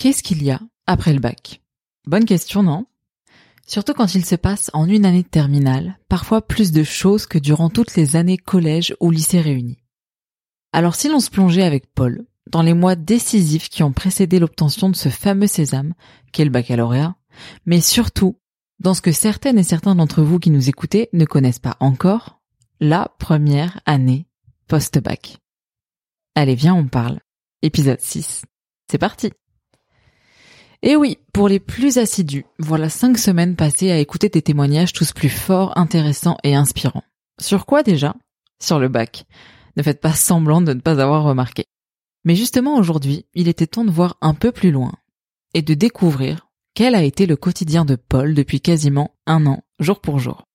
Qu'est-ce qu'il y a après le bac? Bonne question, non? Surtout quand il se passe en une année de terminale, parfois plus de choses que durant toutes les années collège ou lycée réunis. Alors si l'on se plongeait avec Paul dans les mois décisifs qui ont précédé l'obtention de ce fameux sésame, qu'est le baccalauréat, mais surtout dans ce que certaines et certains d'entre vous qui nous écoutez ne connaissent pas encore, la première année post-bac. Allez, viens, on parle. Épisode 6. C'est parti. Et oui, pour les plus assidus, voilà cinq semaines passées à écouter des témoignages tous plus forts, intéressants et inspirants. Sur quoi déjà? Sur le bac. Ne faites pas semblant de ne pas avoir remarqué. Mais justement aujourd'hui, il était temps de voir un peu plus loin et de découvrir quel a été le quotidien de Paul depuis quasiment un an, jour pour jour.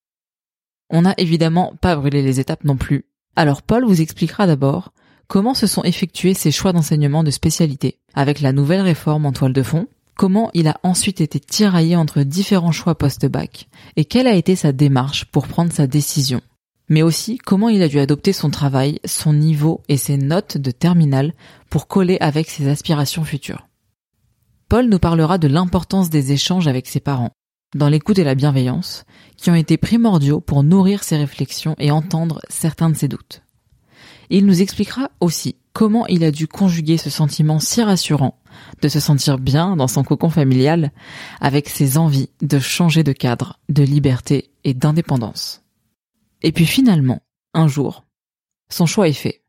On n'a évidemment pas brûlé les étapes non plus. Alors Paul vous expliquera d'abord comment se sont effectués ses choix d'enseignement de spécialité avec la nouvelle réforme en toile de fond, comment il a ensuite été tiraillé entre différents choix post-bac et quelle a été sa démarche pour prendre sa décision? Mais aussi comment il a dû adopter son travail, son niveau et ses notes de terminale pour coller avec ses aspirations futures? Paul nous parlera de l'importance des échanges avec ses parents, dans l'écoute et la bienveillance, qui ont été primordiaux pour nourrir ses réflexions et entendre certains de ses doutes. Il nous expliquera aussi comment il a dû conjuguer ce sentiment si rassurant de se sentir bien dans son cocon familial avec ses envies de changer de cadre, de liberté et d'indépendance. Et puis finalement, un jour, son choix est fait.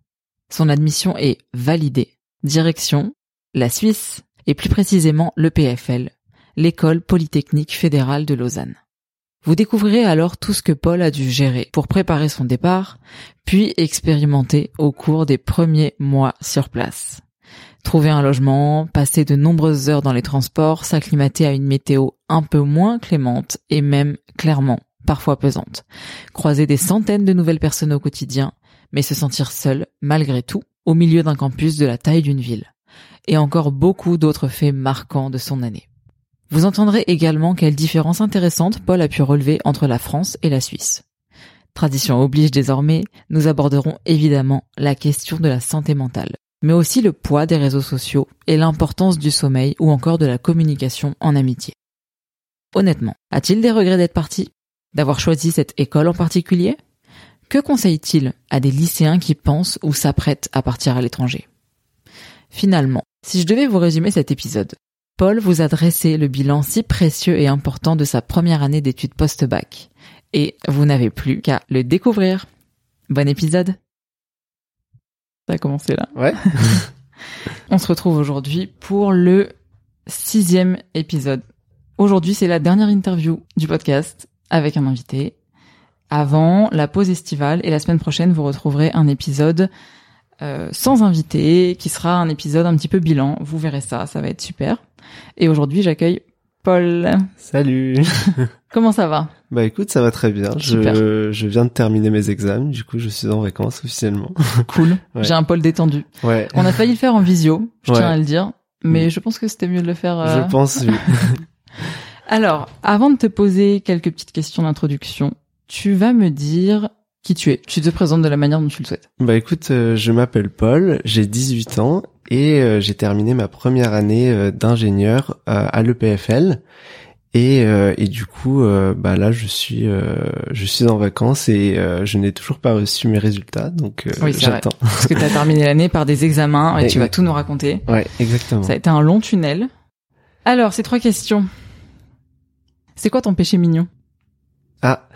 Son admission est validée. Direction, la Suisse, et plus précisément le PFL, l'école polytechnique fédérale de Lausanne. Vous découvrirez alors tout ce que Paul a dû gérer pour préparer son départ, puis expérimenter au cours des premiers mois sur place. Trouver un logement, passer de nombreuses heures dans les transports, s'acclimater à une météo un peu moins clémente et même clairement parfois pesante. Croiser des centaines de nouvelles personnes au quotidien, mais se sentir seul, malgré tout, au milieu d'un campus de la taille d'une ville. Et encore beaucoup d'autres faits marquants de son année. Vous entendrez également quelles différences intéressantes Paul a pu relever entre la France et la Suisse. Tradition oblige désormais, nous aborderons évidemment la question de la santé mentale, mais aussi le poids des réseaux sociaux et l'importance du sommeil ou encore de la communication en amitié. Honnêtement, a-t-il des regrets d'être parti? D'avoir choisi cette école en particulier? Que conseille-t-il à des lycéens qui pensent ou s'apprêtent à partir à l'étranger? Finalement, si je devais vous résumer cet épisode, Paul vous a dressé le bilan si précieux et important de sa première année d'études post-bac. Et vous n'avez plus qu'à le découvrir. Bon épisode Ça a commencé là. Ouais. On se retrouve aujourd'hui pour le sixième épisode. Aujourd'hui, c'est la dernière interview du podcast avec un invité avant la pause estivale et la semaine prochaine, vous retrouverez un épisode euh, sans invité, qui sera un épisode un petit peu bilan. Vous verrez ça, ça va être super. Et aujourd'hui, j'accueille Paul. Salut. Comment ça va? Bah écoute, ça va très bien. Je, je viens de terminer mes examens, du coup je suis en vacances officiellement. Cool. J'ai un Paul détendu. Ouais. On a failli le faire en visio, je tiens à le dire, mais mm. je pense que c'était mieux de le faire. Euh... Je pense. Oui. Alors, avant de te poser quelques petites questions d'introduction, tu vas me dire qui tu es. Tu te présentes de la manière dont tu le souhaites. Bah écoute, euh, je m'appelle Paul, j'ai 18 ans et euh, j'ai terminé ma première année d'ingénieur à l'EPFL. Et, et du coup, bah là, je suis, je suis en vacances et je n'ai toujours pas reçu mes résultats, donc oui, j'attends. Parce que tu as terminé l'année par des examens et, tu vas tout nous raconter. Ouais, exactement. Ça a été un long tunnel. Alors, ces trois questions. C'est quoi ton péché mignon? Ah,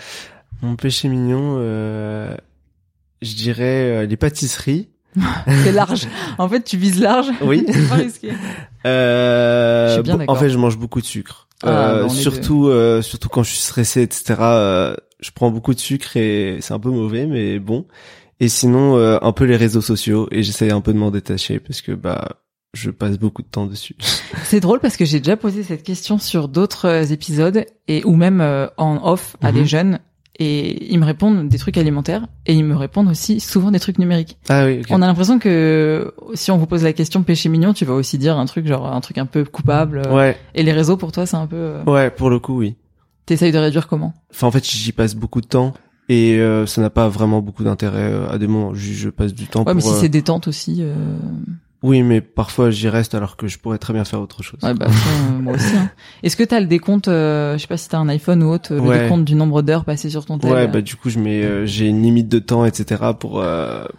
mon péché mignon, euh, je dirais euh, les pâtisseries. C'est large. En fait, tu vises large. Oui. C'est pas risqué. Euh, je suis bien en fait, je mange beaucoup de sucre. Ah, euh, surtout, euh, surtout quand je suis stressé, etc. Euh, je prends beaucoup de sucre et c'est un peu mauvais, mais bon. Et sinon, un peu les réseaux sociaux et j'essaye un peu de m'en détacher parce que bah je passe beaucoup de temps dessus. C'est drôle parce que j'ai déjà posé cette question sur d'autres épisodes et ou même en off à des mhm. jeunes et ils me répondent des trucs alimentaires et ils me répondent aussi souvent des trucs numériques. Ah oui. On a l'impression que si on vous pose la question péché mignon, tu vas aussi dire un truc genre un truc un peu coupable. Ouais. Et les réseaux pour toi c'est un peu. Euh, ouais, pour le coup oui. T'essayes de réduire comment? Enfin en fait j'y passe beaucoup de temps et euh, ça n'a pas vraiment beaucoup d'intérêt euh, à des moments. Je, je, passe du temps. Ouais, mais si c'est détente aussi. Oui, mais parfois j'y reste alors que je pourrais très bien faire autre chose. Ouais, bah, moi aussi. Hein. Est-ce que t'as le décompte, euh, je sais pas si t'as un iPhone ou autre, le décompte du nombre d'heures passées sur ton téléphone Ouais, bah du coup je mets, euh, j'ai une limite de temps, etc. pour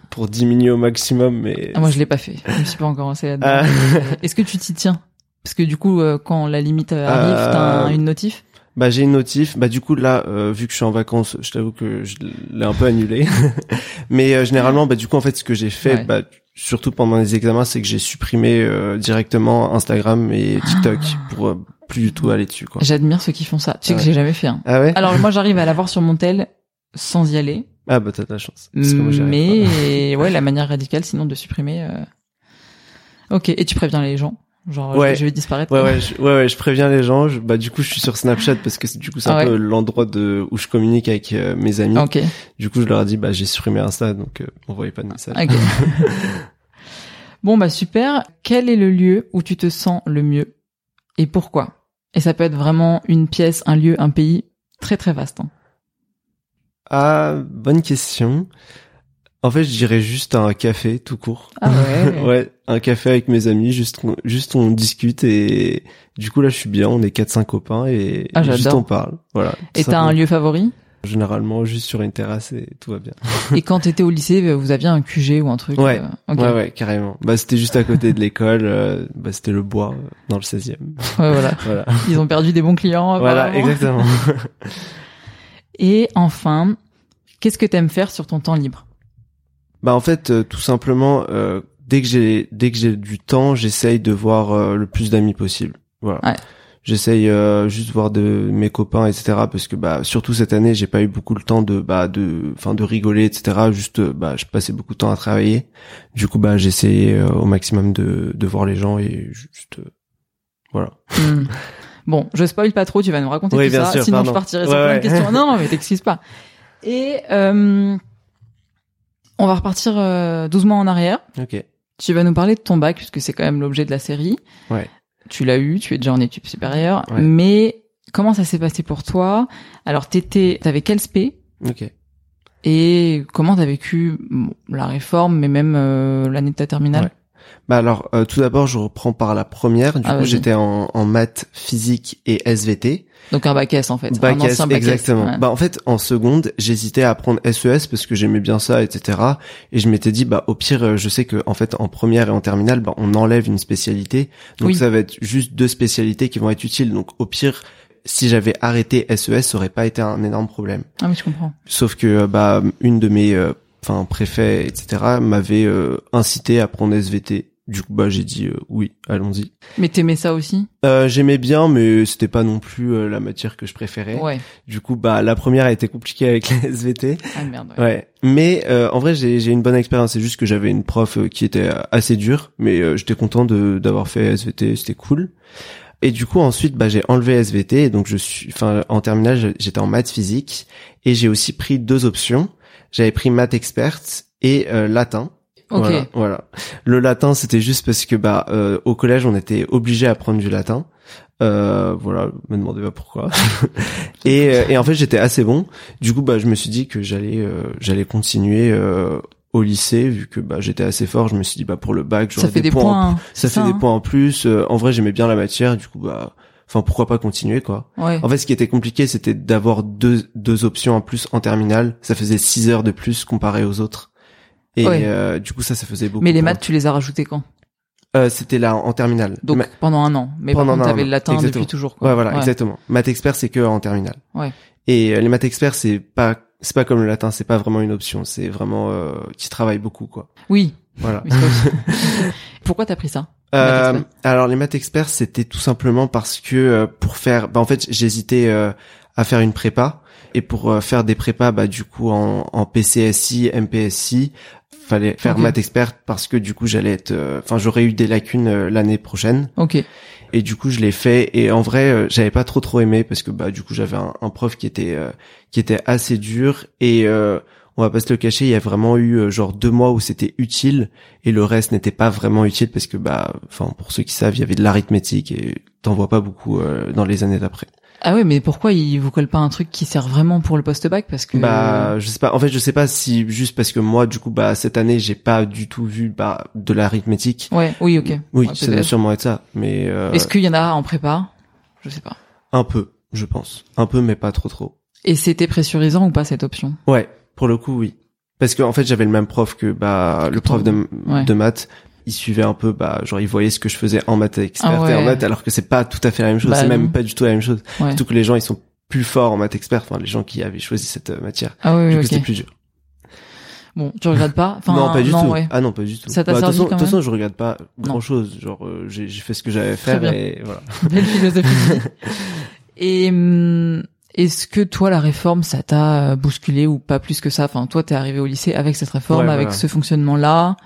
pour diminuer au maximum, mais. Ah, moi je l'ai pas fait. Je me suis pas encore lancé là-dedans. Ah. Est-ce que tu t'y tiens? Parce que du coup, quand la limite arrive, t'as une notif? bah j'ai une notif. Bah du coup là, euh, vu que je suis en vacances, je t'avoue que je l'ai un peu annulé. Mais euh, généralement, bah du coup en fait, ce que j'ai fait, bah surtout pendant les examens, c'est que j'ai supprimé euh, directement Instagram et TikTok ah. pour plus du tout aller dessus. quoi. J'admire ceux qui font ça. Tu sais que j'ai jamais fait. Hein. Ah ouais? Alors moi, j'arrive à l'avoir sur mon tel sans y aller. Ah bah t'as de la chance. Mais ouais, la manière radicale, sinon de supprimer. Ok. Et tu préviens les gens Genre, ouais. je vais disparaître. Ouais, ouais, je, ouais, ouais, je préviens les gens. bah, du coup, je suis sur Snapchat parce que du coup, c'est un peu l'endroit de où je communique avec euh, mes amis. Okay. Du coup, je leur ai dit, bah, j'ai supprimé Insta, donc euh, on voyait pas de message. Okay. bon, bah, super. Quel est le lieu où tu te sens le mieux et pourquoi? Et ça peut être vraiment une pièce, un lieu, un pays très très vaste. Hein. Ah, bonne question. En fait, je dirais juste un café tout court. Ah ouais. ouais, un café avec mes amis, juste juste on discute et du coup là je suis bien, on est quatre cinq copains et ah, juste on parle. Voilà. Et t'as un lieu favori? Généralement juste sur une terrasse et tout va bien. et quand t'étais au lycée, vous aviez un QG ou un truc Ouais. Euh, ouais ouais, carrément. Bah c'était juste à côté de l'école, euh, bah c'était le bois euh, dans le 16e. Ouais voilà. voilà. Ils ont perdu des bons clients. Voilà, exactement. et enfin, qu'est-ce que t'aimes faire sur ton temps libre? Bah en fait, euh, tout simplement, euh, dès que j'ai dès que j'ai du temps, j'essaye de voir euh, le plus d'amis possible. Voilà. Ouais. J'essaye juste voir de mes copains, etc. Parce que bah surtout cette année, j'ai pas eu beaucoup le temps de bah de enfin de rigoler, etc. Juste bah je passais beaucoup de temps à travailler. Du coup bah j'essayais au maximum de de voir les gens et juste voilà. Hmm. Bon, je spoil pas trop, tu vas nous raconter tout ça, sinon je partirai sur plein de questions. Non, non, mais t'excuses pas. Et euh, on va repartir euh, 12 mois en arrière. Ok. Tu vas nous parler de ton bac, puisque c'est quand même l'objet de la série. Ouais. Tu l'as eu, tu es déjà en études supérieures. Mais comment ça s'est passé pour toi? Alors, t'étais, t'avais quel spé? Ok. Et comment t'as vécu la réforme, mais même euh, l'année de ta terminale? Bah alors, euh, tout d'abord, je reprends par la première. Du ah, coup, j'étais en, en maths, physique et SVT. Donc un bac S en fait. Bac S, exactement. Bah en fait, en seconde, j'hésitais à prendre SES e parce que j'aimais bien ça, etc. Et je m'étais dit, bah au pire, euh, je sais que en fait, en première et en terminale, bah on enlève une spécialité. Donc ça va être juste deux spécialités qui vont être utiles. Donc au pire, si j'avais arrêté SES, e ça aurait pas été un énorme problème. Ah oui, je comprends. Sauf que bah une de mes enfin préfets, etc., m'avait incité à prendre SVT. Du coup, bah j'ai dit euh, oui, allons-y. Mais t'aimais ça aussi? Euh, J'aimais bien, mais c'était pas non plus euh, la matière que je préférais. Ouais. Du coup, bah la première a été compliquée avec la SVT. Ah merde. Ouais. ouais. Mais en vrai, j'ai j'ai une bonne expérience. C'est juste que j'avais une prof qui était assez dure, mais j'étais content de d'avoir fait SVT. C'était cool. Et du coup, ensuite, bah j'ai enlevé SVT. Et donc je suis, enfin, en terminale, j'étais en maths physique, et j'ai aussi pris deux options. J'avais pris maths expert et latin. Voilà, voilà. Le latin, c'était juste parce que bah euh, au collège, on était obligé à prendre du latin. Euh, voilà, me demandez pas pourquoi. et, euh, et en fait, j'étais assez bon. Du coup, bah je me suis dit que j'allais euh, j'allais continuer au lycée vu que bah j'étais assez fort. Je me suis dit bah pour le bac, ça fait des, points. ça fait des hein. points en plus. en vrai, j'aimais bien la matière. Du coup, bah enfin pourquoi pas continuer quoi. En fait, ce qui était compliqué, c'était d'avoir deux deux options en plus en terminale. Ça faisait six heures de plus comparé aux autres. Et euh, du coup, ça, ça faisait beaucoup. Mais les maths, tu les as rajoutés quand? Euh, C'était là en, terminale. Donc pendant un an. Mais pendant par contre, t'avais le latin depuis toujours. Quoi. Ouais, voilà, exactement. Maths expert, c'est que en terminale. Ouais. Et euh, les maths experts, c'est pas, c'est pas comme le latin, c'est pas vraiment une option. C'est vraiment, euh, tu travailles beaucoup, quoi. Oui. Voilà. Pourquoi t'as pris ça? Euh, Alors les maths experts, c'était tout simplement parce que euh, pour faire, bah en fait, j'hésitais à faire une prépa. Et pour faire des prépas, bah du coup en, en PCSI, MPSI, fallait faire maths experte parce que du coup j'allais être euh, enfin j'aurais eu des lacunes euh, l'année prochaine. OK. Et du coup je l'ai fait. Et en vrai euh, j'avais pas trop trop aimé parce que bah du coup j'avais un, prof qui était qui était assez dur. Et on va pas se le cacher, il y a vraiment eu genre deux mois où c'était utile et le reste n'était pas vraiment utile parce que bah enfin pour ceux qui savent, il y avait de l'arithmétique et t'en vois pas beaucoup dans les années d'après. Ah ouais, mais pourquoi ils vous collent pas un truc qui sert vraiment pour le post-bac? Parce que Bah, je sais pas. En fait, je sais pas si juste parce que moi, du coup, bah cette année, j'ai pas du tout vu bah de l'arithmétique. Ouais, oui, ok. Oui, ça doit sûrement être ça. Mais euh... est-ce qu'il y en a en prépa? Je sais pas. Un peu, je pense. Un peu, mais pas trop trop. Et c'était pressurisant ou pas cette option? Ouais, pour le coup, oui. Parce que en fait, j'avais le même prof que bah le prof de, de maths, il suivait un peu bah genre il voyait ce que je faisais en maths expert ah et en maths alors que c'est pas tout à fait la même chose. Bah c'est même pas du tout la même chose. Surtout que les gens ils sont plus forts en maths expert. Enfin les gens qui avaient choisi cette euh, matière. Ah oui, du c'était plus dur. Bon, tu regardes pas? Enfin, Non, pas du tout. Ah non, pas du tout. Ça t'a bah, servi De toute façon, je regarde pas grand chose. Genre, euh, j'ai fait ce que j'avais à faire et voilà. Belle philosophie. et hum, est-ce que toi, la réforme, ça t'a euh, bousculé ou pas plus que ça? Enfin, toi, t'es arrivé au lycée avec cette réforme, avec ce fonctionnement-là.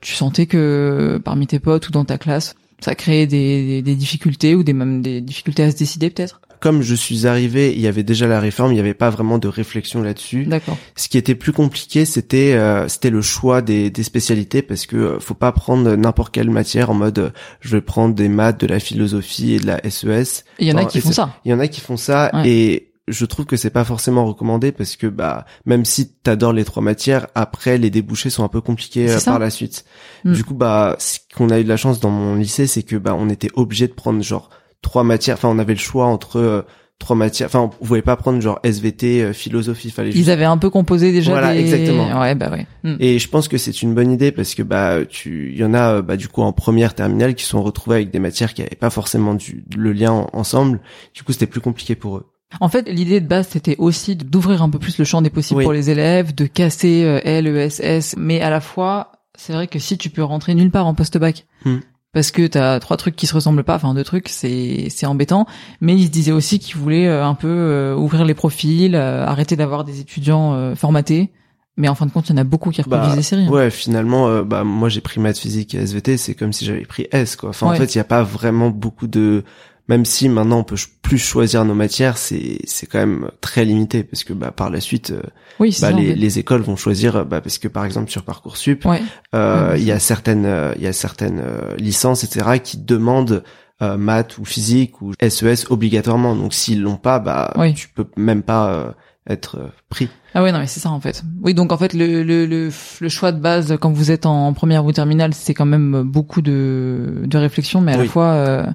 Tu sentais que parmi tes potes ou dans ta classe, ça créait des, des, difficultés ou des même des difficultés à se décider peut-être? Comme je suis arrivé, il y avait déjà la réforme, il n'y avait pas vraiment de réflexion là-dessus. D'accord. Ce qui était plus compliqué, c'était euh, c'était le choix des, des spécialités parce que euh, faut pas prendre n'importe quelle matière en mode euh, je vais prendre des maths, de la philosophie et de la SES. Il y en a qui font ça. Il y en a qui font ça et je trouve que c'est pas forcément recommandé parce que bah même si t'adores les trois matières, après les débouchés sont un peu compliqués euh, par la suite. Mm. Du coup bah ce qu'on a eu de la chance dans mon lycée, c'est que bah on était obligé de prendre genre trois matières. Enfin on avait le choix entre euh, trois matières. Enfin on pouvait pas prendre genre SVT, euh, philosophie. Fallait. Ils avaient un peu composé déjà. Voilà exactement. Ouais bah ouais. Mm. Et je pense que c'est une bonne idée parce que bah tu il y en a bah du coup en première terminale qui sont retrouvés avec des matières qui avaient pas forcément du le lien ensemble. Du coup c'était plus compliqué pour eux. En fait, l'idée de base, c'était aussi d'ouvrir un peu plus le champ des possibles pour les élèves, de casser euh, L, E, S, S, mais à la fois, c'est vrai que si tu peux rentrer nulle part en post-bac, hmm. Parce que t'as trois trucs qui se ressemblent pas, enfin deux trucs, c'est c'est embêtant. Mais il se disait aussi qu'il voulait euh, un peu euh, ouvrir les profils, arrêter d'avoir des étudiants formatés. Mais en fin de compte, il y en a beaucoup qui reproduisent bah, des séries. Hein. Ouais, finalement, bah moi j'ai pris maths physique et SVT, c'est comme si j'avais pris S quoi. Enfin en fait, il y a pas vraiment beaucoup de même si maintenant on peut plus choisir nos matières, c'est c'est quand même très limité parce que bah par la suite, euh, oui, bah, les, les, écoles vont choisir bah parce que par exemple sur parcoursup, euh, il y a certaines euh, il y a certaines licences etc qui demandent maths ou physique ou SES e obligatoirement. Donc s'ils l'ont pas, bah tu peux même pas être pris. Ah ouais non mais c'est ça en fait. Oui donc en fait le, le, le, le, choix de base quand vous êtes en première ou terminale c'est quand même beaucoup de, de réflexion mais à la fois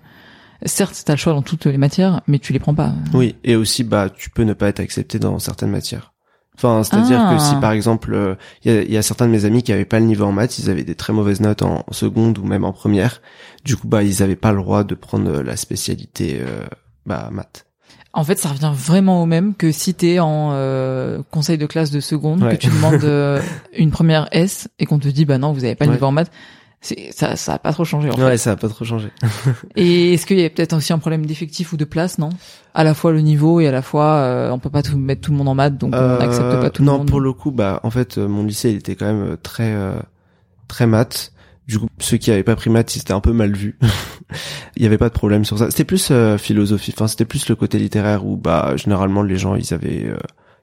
certes, t'as le choix dans toutes les matières, mais tu les prends pas. Oui, et aussi, bah, tu peux ne pas être accepté dans certaines matières. Enfin, c'est-à-dire que si ah. par exemple, il y, a, y, a, certains de mes amis qui avaient pas le niveau en maths, ils avaient des très mauvaises notes en, seconde ou même en première. Du coup, bah, ils avaient pas le droit de prendre la spécialité euh, bah maths. En fait, ça revient vraiment au même que si t'es en euh, conseil de classe de seconde, que tu demandes euh, une première S et qu'on te dit bah non, vous avez pas le niveau en maths ça ça a pas trop changé en ouais ça a pas trop changé. Et est-ce qu'il y a peut-être aussi un problème d'effectif ou de place non? À la fois le niveau et à la fois euh, on peut pas tout mettre tout le monde en maths donc on n'accepte pas tout le monde. non pour le coup bah en fait euh, mon lycée il était quand même euh, très très maths. Du coup ceux qui avaient pas pris maths c'était un peu mal vu il y avait pas de problème sur ça. C'était plus philosophie. Enfin c'était plus le côté littéraire où bah généralement les gens ils avaient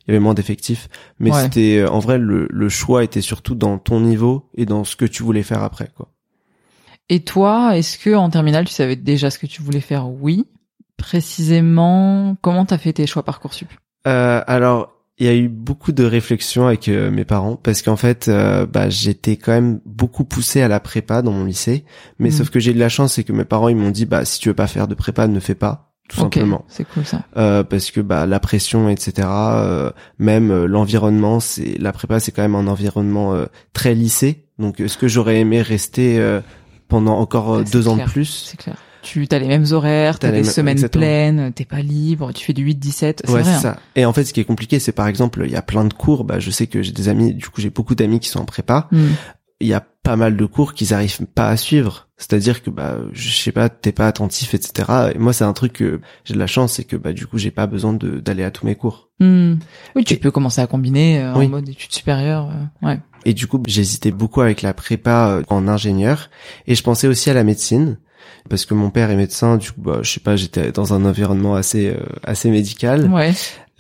il y avait moins d'effectifs. Mais c'était en vrai le, le choix était surtout dans ton niveau et dans ce que tu voulais faire après quoi et toi, est-ce que en terminale, tu savais déjà ce que tu voulais faire? Oui. Précisément, comment t'as fait tes choix parcoursup euh, Alors, il y a eu beaucoup de réflexions avec euh, mes parents parce qu'en fait, euh, bah, j'étais quand même beaucoup poussé à la prépa dans mon lycée. Mais mhm. sauf que j'ai eu de la chance, c'est que mes parents ils m'ont dit, bah si tu veux pas faire de prépa, ne fais pas tout simplement. C'est cool ça. Euh, parce que bah la pression, etc. Euh, même l'environnement, c'est la prépa, c'est quand même un environnement très lycée. Donc, est-ce que j'aurais aimé rester pendant encore euh, deux ans de plus. C'est clair. Tu as les mêmes horaires, tu as des semaines pleines, t'es pas libre, tu fais du 8-17, c'est ouais, ça. Et en fait, ce qui est compliqué, c'est par exemple, il y a plein de cours, bah, je sais que j'ai des amis, du coup, j'ai beaucoup d'amis qui sont en prépa. Hmm. Il y a pas mal de cours qu'ils arrivent pas à suivre. C'est-à-dire que, bah, je sais pas, t'es pas attentif, etc. Et moi, c'est un truc que j'ai de la chance, c'est que, bah, du coup, j'ai pas besoin d'aller à tous mes cours. Hmm. Oui, tu peux commencer à combiner euh, en mode études supérieures, euh, ouais. Et du coup, j'hésitais beaucoup avec la prépa euh, en ingénieur. Et je pensais aussi à la médecine. parce que mon père est médecin. Du coup, bah, je sais pas, j'étais dans un environnement assez euh, assez médical. Ouais.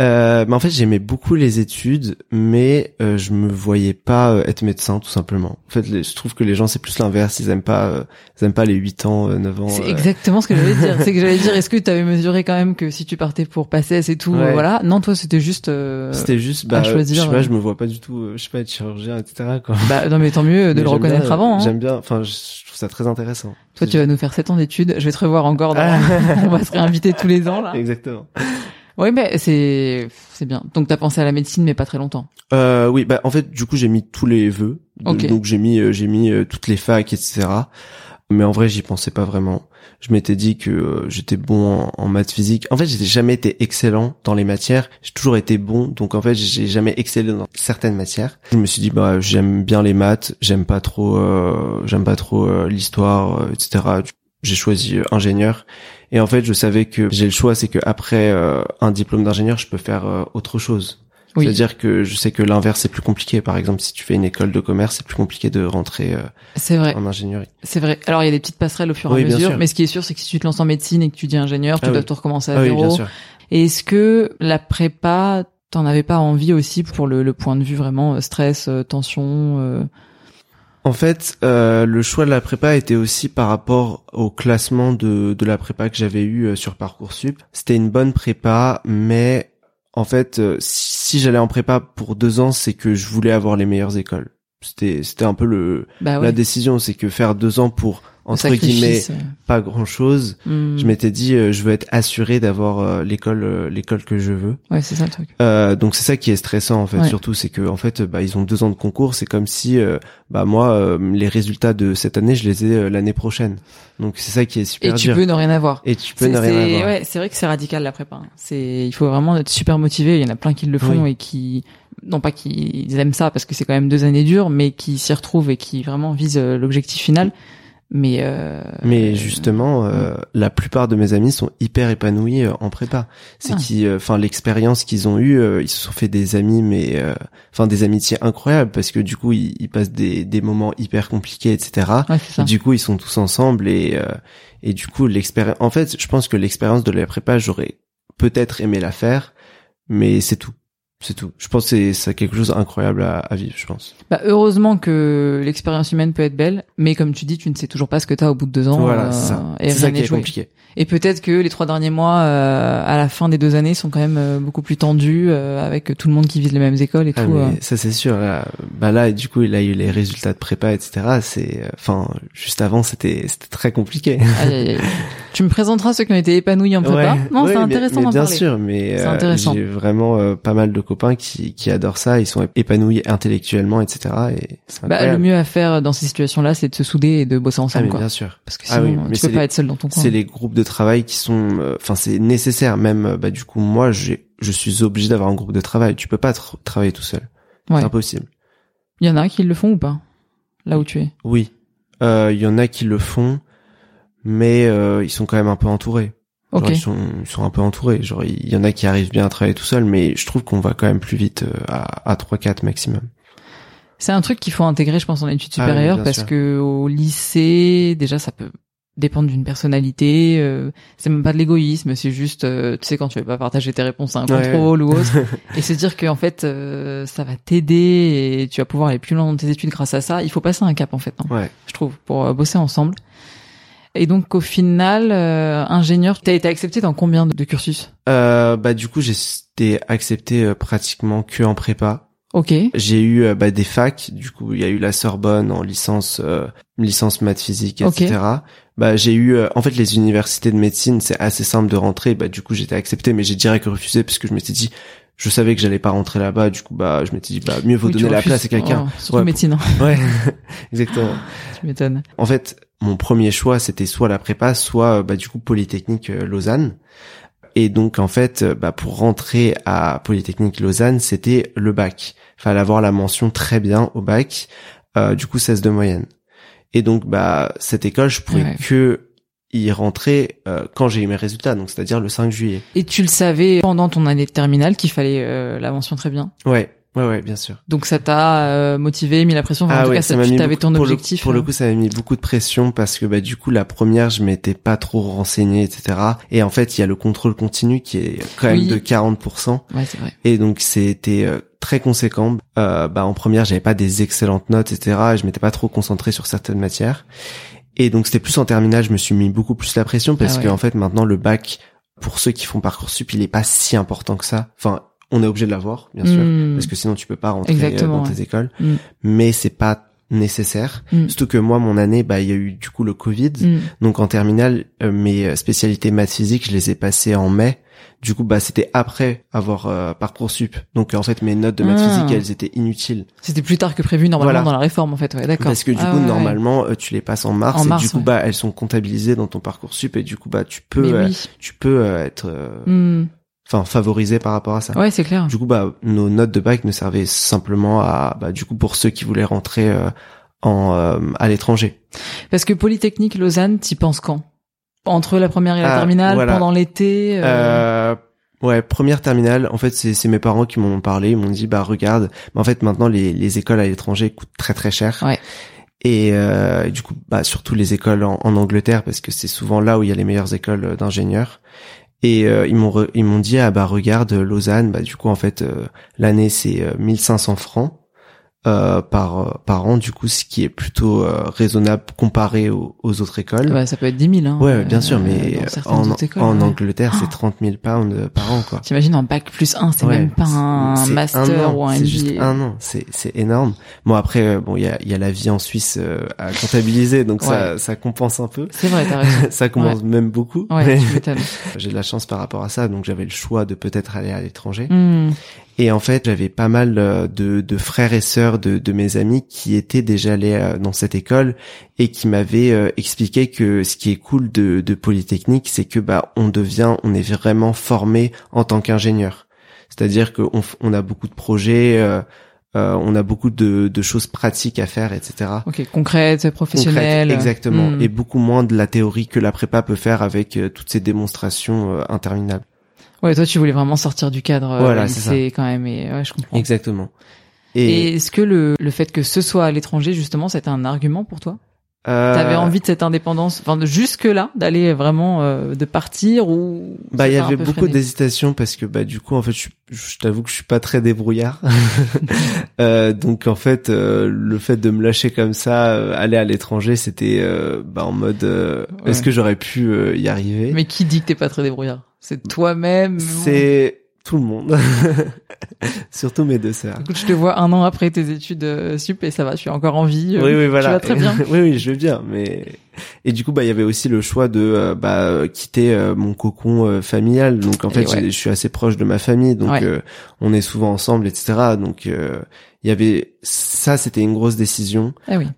Euh, mais en fait, j'aimais beaucoup les études, mais euh, je me voyais pas euh, être médecin, tout simplement. En fait, je trouve que les gens, c'est plus l'inverse. Ils aiment pas, euh, ils aiment pas les 8 ans, 9 ans. C'est exactement ce que j'allais dire. c'est que j'allais dire, est-ce que tu avais mesuré quand même que si tu partais pour passer, c'est tout, voilà. Non, toi, c'était juste. c'était juste, bah, choisir. Je sais pas, je me vois pas du tout, je sais pas, être chirurgien, etc. Quoi. Bah, non, mais tant mieux de le reconnaître avant. Hein. J'aime bien. Enfin, je trouve ça très intéressant. Toi, tu vas nous faire 7 ans d'études. Je vais te revoir encore. Dans... On va se réinviter tous les ans là. Exactement. Oui, mais c'est c'est bien. Donc t'as pensé à la médecine, mais pas très longtemps. Euh, oui, bah en fait, du coup, j'ai mis tous les vœux. Donc j'ai mis euh, j'ai mis euh, toutes les facs, etc. Mais en vrai, j'y pensais pas vraiment. Je m'étais dit que euh, j'étais bon en, maths physique. En fait, j'ai jamais été excellent dans les matières. J'ai toujours été bon, donc en fait, j'ai jamais excellé dans certaines matières. Je me suis dit bah j'aime bien les maths, j'aime pas trop j'aime pas trop l'histoire, etc. J'ai choisi ingénieur et en fait, je savais que j'ai le choix, c'est que après euh, un diplôme d'ingénieur, je peux faire euh, autre chose. Oui. C'est-à-dire que je sais que l'inverse est plus compliqué. Par exemple, si tu fais une école de commerce, c'est plus compliqué de rentrer euh, c'est vrai. en ingénierie. C'est vrai. Alors il y a des petites passerelles au fur et à mesure, mais ce qui est sûr, c'est que si tu te lances en médecine et que tu dis ingénieur, tu ah dois tout recommencer à ah zéro. Oui, bien sûr. Et est-ce que la prépa, t'en avais pas envie aussi pour le, le point de vue vraiment stress, tension en fait, euh, le choix de la prépa était aussi par rapport au classement de, de la prépa que j'avais eu euh, sur Parcoursup. C'était une bonne prépa, mais en fait, euh, si, j'allais en prépa pour deux ans, c'est que je voulais avoir les meilleures écoles. C'était c'était un peu le bah la décision, c'est que faire deux ans pour entre guillemets pas grand chose. Hmm. Je m'étais dit euh, je veux être assuré d'avoir euh, l'école euh, l'école que je veux. Ouais, c'est ça le truc. donc c'est ça qui est stressant en fait surtout c'est que en fait bah ils ont deux ans de concours, c'est comme si bah moi les résultats de cette année je les ai l'année prochaine. Donc c'est ça qui est super Et tu peux ne rien avoir. Et tu peux ne rien avoir. Ouais, c'est vrai que c'est radical la prépa. Hein. C'est il faut vraiment être super motivé, il y en a plein qui le font et qui non pas qu'ils aiment ça parce que c'est quand même deux années dures, mais qui s'y retrouvent et qui vraiment visent l'objectif final. Mais euh, mais justement, euh, la plupart de mes amis sont hyper épanouis euh, en prépa. C'est ah. qui, enfin, l'expérience qu'ils ont eue, ils se sont fait des amis, mais enfin des amitiés incroyables parce que du coup, ils, ils passent des, des moments hyper compliqués, etc. du coup, ils sont tous ensemble et et du coup, l'expérience. En fait, je pense que l'expérience de la prépa, j'aurais peut-être aimé la faire, mais c'est tout. C'est tout. Je pense que c'est quelque chose d'incroyable à, à, vivre, je pense. Bah, heureusement que l'expérience humaine peut être belle, mais comme tu dis, tu ne sais toujours pas ce que tu as au bout de deux ans. Voilà, c'est ça. C'est ça qui est compliqué. Et peut-être que les trois derniers mois, euh, à la fin des deux années, sont quand même euh, beaucoup plus tendus, euh, avec tout le monde qui vise les mêmes écoles et ah, tout. Ça c'est sûr. Là, bah là, du coup, il a eu les résultats de prépa, etc. C'est, enfin, juste avant, c'était c'était très compliqué. tu me présenteras ceux qui ont été épanouis en prépa? non, c'est intéressant d'en parler. Bien sûr, mais j'ai vraiment pas mal de copains qui qui adorent ça. Ils sont épanouis intellectuellement, etc. Et bah, le mieux à faire dans ces situations-là, c'est de se souder et de bosser ensemble. Ah, quoi. bien sûr. Parce que ah sinon, tu peux pas être seul dans ton coin. C'est les groupes de travail qui sont, euh, enfin c'est nécessaire même. Euh, bah du coup moi j'ai, je suis obligé d'avoir un groupe de travail. Tu peux pas travailler tout seul. C'est impossible. Il y en a qui le font ou pas? Là où tu es? Oui, euh, il y en a qui le font, mais ils sont quand même un peu entourés. Ils, sont, ils sont un peu entourés. Genre il y en a qui arrivent bien à travailler tout seul, mais je trouve qu'on va quand même plus vite à, à 3-4 maximum. C'est un truc qu'il faut intégrer, je pense, en études ah supérieures, parce que au lycée, déjà, ça peut dépendre d'une personnalité. Euh, c'est même pas de l'égoïsme, c'est juste, euh, tu sais, quand tu veux pas partager tes réponses à un contrôle ou autre, et se dire que en fait, euh, ça va t'aider et tu vas pouvoir aller plus loin dans tes études grâce à ça. Il faut passer un cap en fait, hein, je trouve, pour bosser ensemble. Et donc au final, ingénieur, tu as été accepté dans combien de, cursus Bah du coup, j'ai été accepté pratiquement que en prépa. Ok. J'ai eu bah, des facs, du coup il y a eu la Sorbonne en licence licence maths physique, etc bah j'ai eu euh, en fait les universités de médecine c'est assez simple de rentrer. Bah du coup j'étais accepté mais j'ai direct refusé parce que je m'étais dit je savais que j'allais pas rentrer là-bas. Du coup bah je m'étais dit bah mieux vaut donner la place à quelqu'un. Oh, surtout médecine hein. ouais. Exactement. Tu m'étonnes. En fait mon premier choix c'était soit la prépa soit euh, bah du coup polytechnique euh, Lausanne. Et donc en fait bah pour rentrer à polytechnique Lausanne c'était le bac. Fallait avoir la mention très bien au bac. Euh, du coup 16 de moyenne. Et donc, bah, cette école, je pouvais que y rentrer euh, quand j'ai eu mes résultats, donc c'est-à-dire le 5 juillet. Et tu le savais pendant ton année de terminale qu'il fallait euh, la mention très bien? Ouais. Ouais, ouais, bien sûr. Donc ça t'a euh, motivé, mis la pression. Enfin, en ah tout cas, ça, tu avais ton objectif. pour le coup, ça m'a mis beaucoup de pression parce que bah du coup, la première, je m'étais pas trop renseigné, etc. Et en fait, il y a le contrôle continu qui est quand même de 40%. Ouais, c'est vrai. Et donc c'était euh, très conséquent. Euh, bah en première, j'avais pas des excellentes notes, etc. Et je m'étais pas trop concentré sur certaines matières. Et donc c'était plus en terminale, je me suis mis beaucoup plus la pression parce ah que en fait maintenant le bac pour ceux qui font parcoursup, il est pas si important que ça. Enfin, on est obligé de l'avoir, bien sûr, hmm. parce que sinon tu peux pas rentrer euh, dans tes écoles. Hmm. Mais c'est pas nécessaire. Mm. Surtout que moi, mon année, bah, il y a eu du coup le Covid. Mm. Donc en terminale, euh, mes spécialités maths physiques, je les ai passées en mai. Du coup, bah, c'était après avoir euh, parcoursup. Donc en fait, mes notes de maths ah. physiques, elles étaient inutiles. C'était plus tard que prévu normalement dans la réforme, en fait. Ouais, d'accord. Parce que du ah coup, normalement, euh, tu les passes en mars, et du coup, bah, elles sont comptabilisées dans ton parcoursup et du coup, bah, tu peux, tu peux être mm enfin favorisé par rapport à ça. Ouais, c'est clair. Du coup, bah nos notes de bac ne servaient simplement à, bah, du coup pour ceux qui voulaient rentrer euh, en euh, à l'étranger. Parce que Polytechnique Lausanne, t'y penses quand? Entre la première et la ah, terminale, pendant l'été. Euh... Ouais, première terminale. En fait, c'est mes parents qui m'ont parlé. Ils m'ont dit, bah regarde, mais en fait maintenant les, les écoles à l'étranger coûtent très très cher. Ouais. Et euh, du coup, bah surtout les écoles en, en Angleterre parce que c'est souvent là où il y a les meilleures écoles d'ingénieurs. Et euh, ils m'ont ils m'ont dit ah bah regarde Lausanne bah du coup en fait euh, l'année c'est 1500 euh, francs euh, par euh, par an du coup ce qui est plutôt euh, raisonnable comparé aux, aux, autres écoles. Ouais, ça peut être 10 000 hein, ouais bien sûr mais en, en Angleterre c'est 30 000 pounds par an quoi. T'imagines en bac plus 1 c'est même pas un master ou un c'est juste un an c'est c'est énorme. Bon après bon il y a il y a la vie en Suisse à comptabiliser donc ça ça compense un peu. C'est vrai t'as raison. Ça commence même beaucoup ouais, j'ai de la chance par rapport à ça donc j'avais le choix de peut-être aller à l'étranger. Hmm. Et en fait, j'avais pas mal euh, de, de, frères et sœurs de, de, mes amis qui étaient déjà allés euh, dans cette école et qui m'avaient euh, expliqué que ce qui est cool de, de Polytechnique, c'est que bah on devient, on est vraiment formé en tant qu'ingénieur. C'est-à-dire qu'on on a beaucoup de projets. Euh, on a beaucoup de, de, choses pratiques à faire, etc. Ok, concrètes, professionnelles. exactement. Hmm. Et beaucoup moins de la théorie que la prépa peut faire avec toutes ces démonstrations interminables. Ouais, toi tu voulais vraiment sortir du cadre euh, voilà, c'est quand même et ouais, je comprends. Exactement. Et, est-ce que le le fait que ce soit à l'étranger justement, c'était un argument pour toi? Euh... T'avais envie de cette indépendance, enfin de jusque là, d'aller vraiment euh, de partir ou Bah il y avait beaucoup d'hésitation parce que bah du coup en fait je, je t'avoue que je suis pas très débrouillard, euh, donc en fait euh, le fait de me lâcher comme ça, euh, aller à l'étranger, c'était bah en mode est-ce que j'aurais pu y arriver? Mais qui dit que t'es pas très débrouillard? C'est toi-même. C'est tout le monde. Surtout mes deux sœurs. Écoute, je te vois un an après tes études euh, sup et ça va, tu as encore envie. Euh, oui, oui, voilà. Tu vas très bien. oui, oui, je vais bien. Mais et du coup, bah, il y avait aussi le choix de euh, bah quitter mon cocon familial. Donc en fait, je suis assez proche de ma famille, donc on est souvent ensemble, etc. Donc il y avait ça, c'était une grosse décision. Ah oui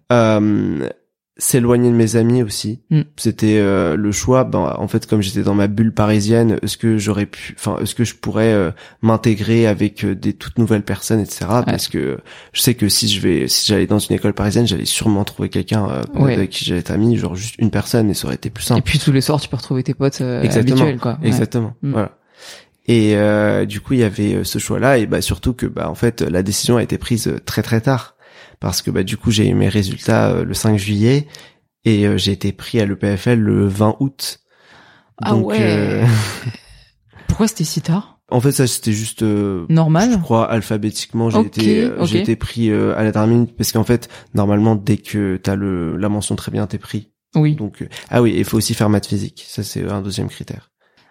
s'éloigner de mes amis aussi. Mm. c'était euh, le choix. Ben en fait comme j'étais dans ma bulle parisienne est-ce que j'aurais pu enfin est-ce que je pourrais euh, m'intégrer avec euh, des toutes nouvelles personnes etc parce que je sais que si je vais si j'allais dans une école parisienne j'allais sûrement trouver quelqu'un avec qui j'allais être ami genre juste une personne et ça aurait été plus simple. Et puis tous les soirs tu peux retrouver tes potes habituels quoi. Exactement. Mm. voilà. Et du coup il y avait ce choix là et bah surtout que bah en fait la décision a été prise très très tard parce que bah du coup j'ai eu mes résultats euh, le 5 juillet et euh, j'ai été pris à l'EPFL le 20 août. Ah Donc, ouais. Euh, Pourquoi c'était si tard? En fait ça c'était juste normal. Je crois alphabétiquement j'ai été j'ai été pris à la minute parce qu'en fait normalement dès que t'as le la mention très bien t'es pris. Oui. Donc ah oui il faut aussi faire maths physique ça c'est un deuxième critère.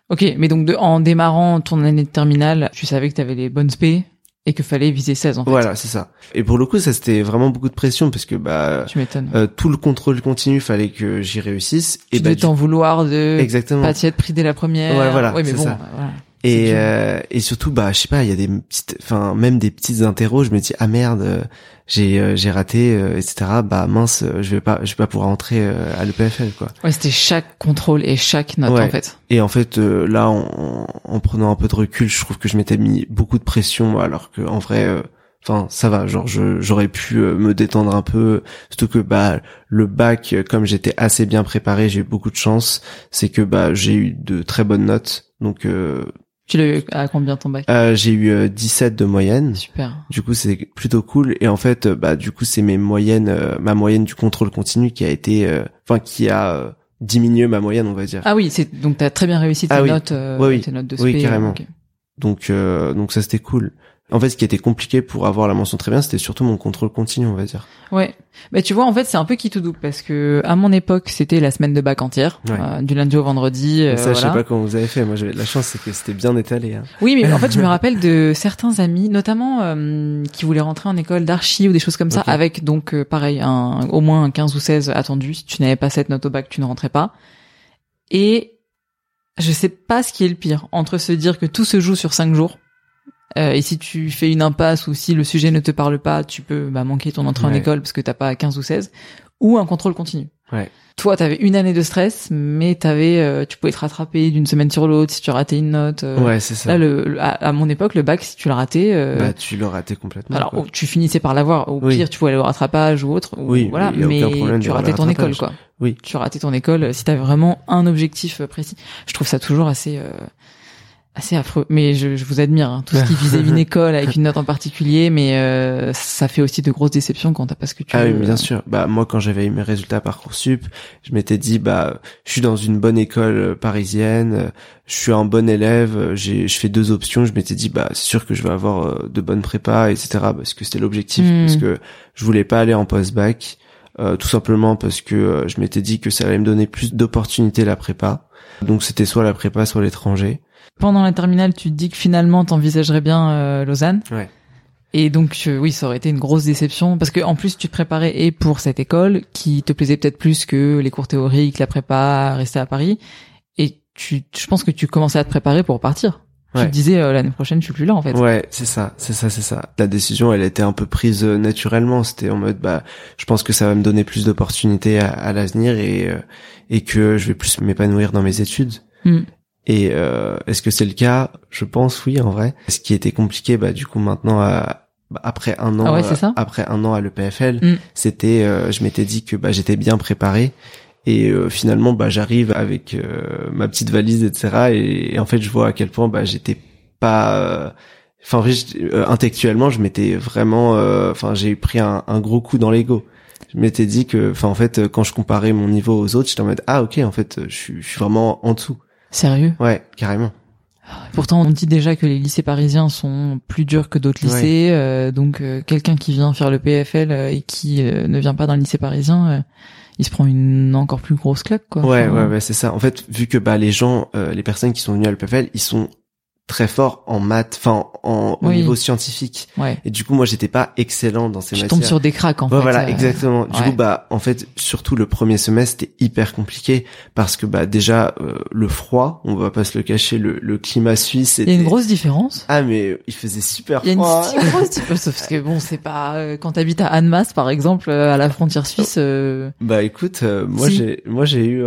Ok, mais donc de, en démarrant ton année de terminale, tu savais que tu avais les bonnes spé? Et que fallait viser 16 en fait. Voilà, c'est ça. Et pour le coup, ça c'était vraiment beaucoup de pression parce que bah tu m'étonnes. Euh, tout le contrôle continu fallait que j'y réussisse et tu bah, t'en vouloir de Exactement. pas t'y être pris dès la première. Ouais, voilà, oui, mais bon, ça. Voilà. Et euh, et surtout bah je sais pas, il y a des petites enfin même des petites interros, je me dis ah merde, j'ai euh, j'ai raté euh, etc bah mince euh, je vais pas je vais pas pouvoir entrer à l'EPFL quoi. Ouais c'était chaque contrôle et chaque note en fait. Et en fait là en, en, prenant un peu de recul je trouve que je m'étais mis beaucoup de pression alors que en vrai enfin ça va genre j'aurais pu me détendre un peu. Surtout que bah le bac comme j'étais assez bien préparé j'ai eu beaucoup de chance. C'est que bah j'ai eu de très bonnes notes. Donc Tu l'as eu à combien ton bac euh, J'ai eu 17 euh, de moyenne. Super. Du coup, c'est plutôt cool. Et en fait, euh, bah du coup, c'est mes moyennes, euh, ma moyenne du contrôle continu qui a été, enfin, qui a diminué ma moyenne, on va dire. Ah oui, c'est donc t'as très bien réussi tes ah notes, oui. tes notes de SP. Oui, carrément. Donc, donc ça c'était cool. En fait, ce qui était compliqué pour avoir la mention très bien, c'était surtout mon contrôle continu, on va dire. Ouais. Mais tu vois, en fait, c'est un peu qui tout double parce que à mon époque, c'était la semaine de bac entière, euh, du lundi au vendredi. Euh, ça, je sais pas comment vous avez fait. Moi, j'avais de la chance, c'est que c'était bien étalé. Hein. Oui, mais en fait, je me rappelle de certains amis, notamment euh, qui voulaient rentrer en école d'archi ou des choses comme ça, avec donc euh, pareil, un, au moins un 15 ou 16 attendu. Si tu n'avais pas cette note au bac, tu ne rentrais pas. Et je sais pas ce qui est le pire entre se dire que tout se joue sur cinq jours euh, et si tu fais une impasse ou si le sujet ne te parle pas, tu peux bah, manquer ton entrée en école parce que t'as pas 15 ou 16 ou un contrôle continu. Ouais. Toi, t'avais une année de stress, mais t'avais, euh, tu pouvais te rattraper d'une semaine sur l'autre si tu ratais une note. Euh. ouais, c'est ça. Là, le, à, mon époque, le bac, si tu le ratais, euh, bah tu le ratais complètement. Alors, tu finissais par l'avoir. Au pire, tu pouvais aller au rattrapage ou autre. oui. Voilà, mais tu ratais ton école, quoi. Oui. Tu ratais ton école si t'avais vraiment un objectif précis. Je trouve ça toujours assez assez affreux. Mais je, je vous admire, hein. tout ce qui visait une école avec une note en particulier, mais euh, ça fait aussi de grosses déceptions quand t'as pas ce que tu ah veux. oui, bien sûr. Bah moi, quand j'avais eu mes résultats parcoursup, je m'étais dit bah je suis dans une bonne école euh, parisienne, euh, je suis un bon élève, j'ai je fais deux options. Je m'étais dit bah c'est sûr que je vais avoir de bonnes prépas, etc. Parce que c'était l'objectif, hmm. parce que je voulais pas aller en post-bac. tout simplement parce que je m'étais dit que ça allait me donner plus d'opportunités la prépa. Donc c'était soit la prépa, soit l'étranger pendant la terminale, tu te dis que finalement, t'envisagerais bien euh, Lausanne. Ouais. Et donc, euh, oui, ça aurait été une grosse déception parce que en plus, tu te préparais et pour cette école qui te plaisait peut-être plus que les cours théoriques, la prépa, rester à Paris. Et tu, je pense que tu commençais à te préparer pour partir. Tu te disais euh, l'année prochaine, je suis plus là en fait. Ouais, c'est ça, c'est ça, c'est ça. La décision, elle était un peu prise naturellement. C'était en mode, bah, je pense que ça va me donner plus d'opportunités à, l'avenir et et que je vais plus m'épanouir dans mes études. Mm. Et euh, est-ce que c'est le cas? Je pense oui en vrai. Ce qui était compliqué, bah du coup maintenant bah, après un an, ah euh, après un an à l'EPFL, mm. c'était, euh, je m'étais dit que bah j'étais bien préparé. Et finalement, bah j'arrive avec ma petite valise, etc. Et, en fait, je vois à quel point bah j'étais pas enfin intellectuellement je m'étais vraiment enfin j'ai pris un, un, gros coup dans l'ego je m'étais dit que enfin en fait quand je comparais mon niveau aux autres j'étais en mode ah ok en fait je suis, je suis vraiment en dessous Sérieux? Ouais, carrément. Pourtant, on dit déjà que les lycées parisiens sont plus durs que d'autres lycées. Euh, donc, euh, quelqu'un qui vient faire le PFL euh, et qui ne vient pas d'un lycée parisien, il se prend une encore plus grosse claque, quoi. Ouais, ouais, ouais, c'est ça. En fait, vu que bah les gens, les personnes qui sont venues à l'EPFL, ils sont très fort en maths, enfin en au niveau scientifique. Ouais. Et du coup, moi, j'étais pas excellent dans ces tu matières. tombes sur des cracks en fait. Voilà, exactement. Du coup, bah en fait, surtout le premier semestre, c'était hyper compliqué parce que bah déjà euh, le froid, on va pas se le cacher, le, le climat suisse. Il y a une grosse différence. Ah mais il faisait super froid. Il y a une grosse différence parce que bon, c'est pas euh, quand t'habites à Annemasse par exemple, euh, à la frontière suisse. Bah écoute, moi j'ai moi j'ai eu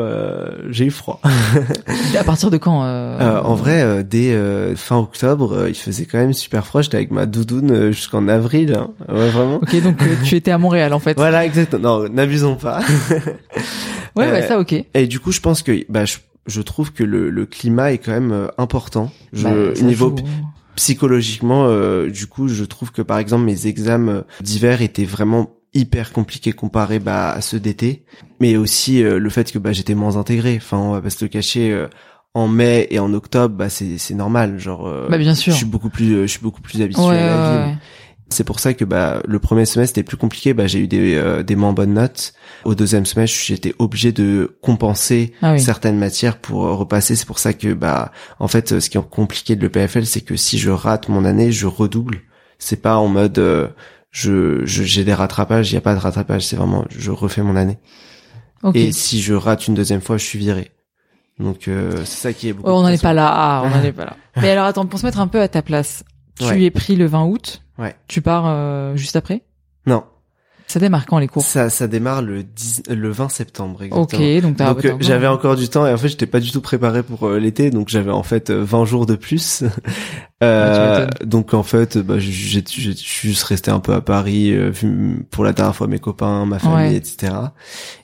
j'ai eu froid. à partir de quand En vrai, dès fin octobre, euh, il faisait quand même super froid. J'étais avec ma doudoune euh, jusqu'en avril. Hein. Ouais, vraiment. Ok, donc euh, tu étais à Montréal en fait. Voilà, exactement. Non, n'abusons pas. ouais, ouais, ça ok. Et du coup, je pense que bah, je, trouve que le, le, climat est quand même important. Je, bah, niveau psychologiquement, du coup, je trouve que par exemple mes examens d'hiver étaient vraiment hyper compliqués comparés bah, à ceux d'été, mais aussi le fait que bah, j'étais moins intégré. Enfin, on va pas se le cacher en mai et en octobre, bah c'est c'est normal, genre. Euh, bah bien sûr. Je suis beaucoup plus euh, je suis beaucoup plus habitué à la ville. C'est pour ça que bah le premier semestre était plus compliqué. Bah j'ai eu des euh, des moins bonnes notes. Au deuxième semestre, j'étais obligé de compenser ah certaines matières pour repasser. C'est pour ça que bah en fait, ce qui est compliqué de l'EPFL, c'est que si je rate mon année, je redouble. C'est pas en mode je j'ai des rattrapages. Il y a pas de rattrapage. C'est vraiment je refais mon année. Et si je rate une deuxième fois, je suis viré. Donc euh, c'est ça qui est beaucoup. on n'en est pas là. Ah, on n'en est pas là. Mais alors attends, pour se mettre un peu à ta place, tu es pris le 20 août. Ouais. Tu pars euh, juste après? Non. Ça démarre quand les cours? Ça, ça démarre le 10, le 20 septembre. Exactement. Ok, donc, donc euh, j'avais encore du temps et en fait j'étais pas du tout préparé pour euh, l'été, donc j'avais en fait 20 jours de plus. euh, donc en fait, bah, j'ai juste resté un peu à Paris, vu pour la dernière fois mes copains, ma famille, etc.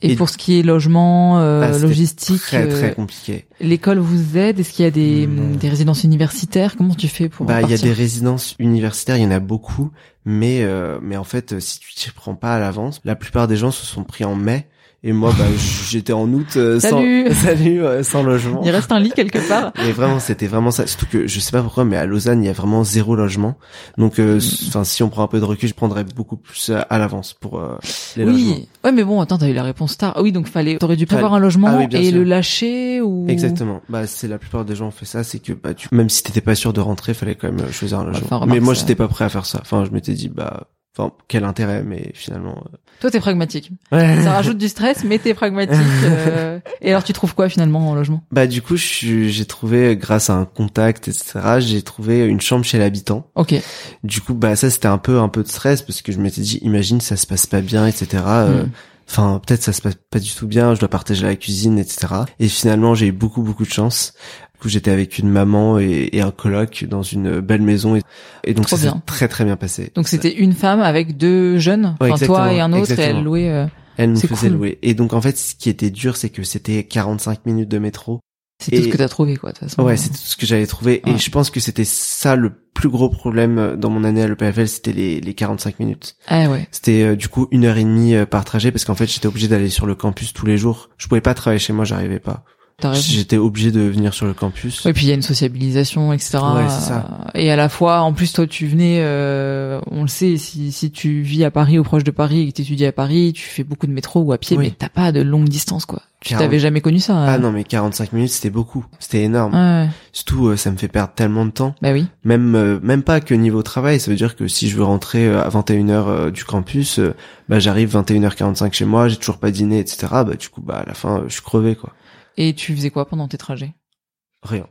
Et, pour ce qui est logement, ah, logistique, très très compliqué. L'école vous aide? Est-ce qu'il y a des, des résidences universitaires? Comment tu fais pour Bah, il y a des résidences universitaires, il y en a beaucoup, mais euh, mais en fait, si tu t'y prends pas à l'avance, la plupart des gens se sont pris en mai et moi, bah, j'étais en août euh, salut. sans, salut, sans logement. Il reste un lit quelque part. Et vraiment, c'était vraiment ça. Surtout que je sais pas pourquoi, mais à Lausanne, il y a vraiment zéro logement. Donc, euh, mm. enfin, si on prend un peu de recul, je prendrais beaucoup plus à, l'avance pour euh, les oui. logements. Ouais, mais bon, attends, t'as eu la réponse tard. Ah oui, donc fallait, t'aurais dû prévoir un logement ah et le lâcher ou? Exactement. Bah, c'est la plupart des gens ont fait ça, c'est que bah, tu, même si t'étais pas sûr de rentrer, fallait quand même choisir un logement. mais moi, j'étais pas prêt à faire ça. Enfin, je m'étais dit, bah Enfin, quel intérêt, mais finalement. Euh, Toi, t'es pragmatique. Ouais. Ça rajoute du stress, mais t'es pragmatique. Euh... Et alors, tu trouves quoi finalement en logement? Bah, du coup, j'ai trouvé, grâce à un contact, etc., j'ai trouvé une chambre chez l'habitant. Ok. Du coup, bah ça, c'était un peu, un peu de stress parce que je m'étais dit, imagine, ça se passe pas bien, etc. Euh, hmm. Enfin, peut-être ça se passe pas du tout bien, je dois partager la cuisine, etc. Et finalement, j'ai eu beaucoup, beaucoup de chance j'étais avec une maman et, un coloc dans une belle maison et, donc ça s'est très très bien passé. Donc c'était une femme avec deux jeunes, enfin toi et un autre, et elle louait. Euh, elle nous faisait louer. Et donc en fait, ce qui était dur, c'est que c'était 45 minutes de métro. C'est tout ce que t'as trouvé, quoi. De toute façon. Ouais, c'est tout ce que j'avais trouvé. Et je pense que c'était ça le plus gros problème dans mon année à l'EPFL, c'était les, les 45 minutes. Ah ouais. C'était euh, du coup une heure et demie euh, par trajet parce qu'en fait j'étais obligé d'aller sur le campus tous les jours. Je pouvais pas travailler chez moi, j'arrivais pas. J'étais obligé de venir sur le campus. Et puis il y a une sociabilisation, etc. Ouais, ça. Et à la fois, en plus, toi, tu venais, euh, on le sait, si, si tu vis à Paris ou proche de Paris et que tu étudies à Paris, tu fais beaucoup de métro ou à pied, mais t'as pas de longue distance, quoi. Tu t'avais jamais connu ça. Hein. Ah non, mais 45 minutes, c'était beaucoup. C'était énorme. Ouais. Surtout, euh, ça me fait perdre tellement de temps. Bah oui. Même, euh, même pas que niveau travail. Ça veut dire que si je veux rentrer à 21h du campus, bah j'arrive 21h45 chez moi, j'ai toujours pas dîné, etc. Bah du coup, bah à la fin, je suis crevé, quoi. Et tu faisais quoi pendant tes trajets? Rien.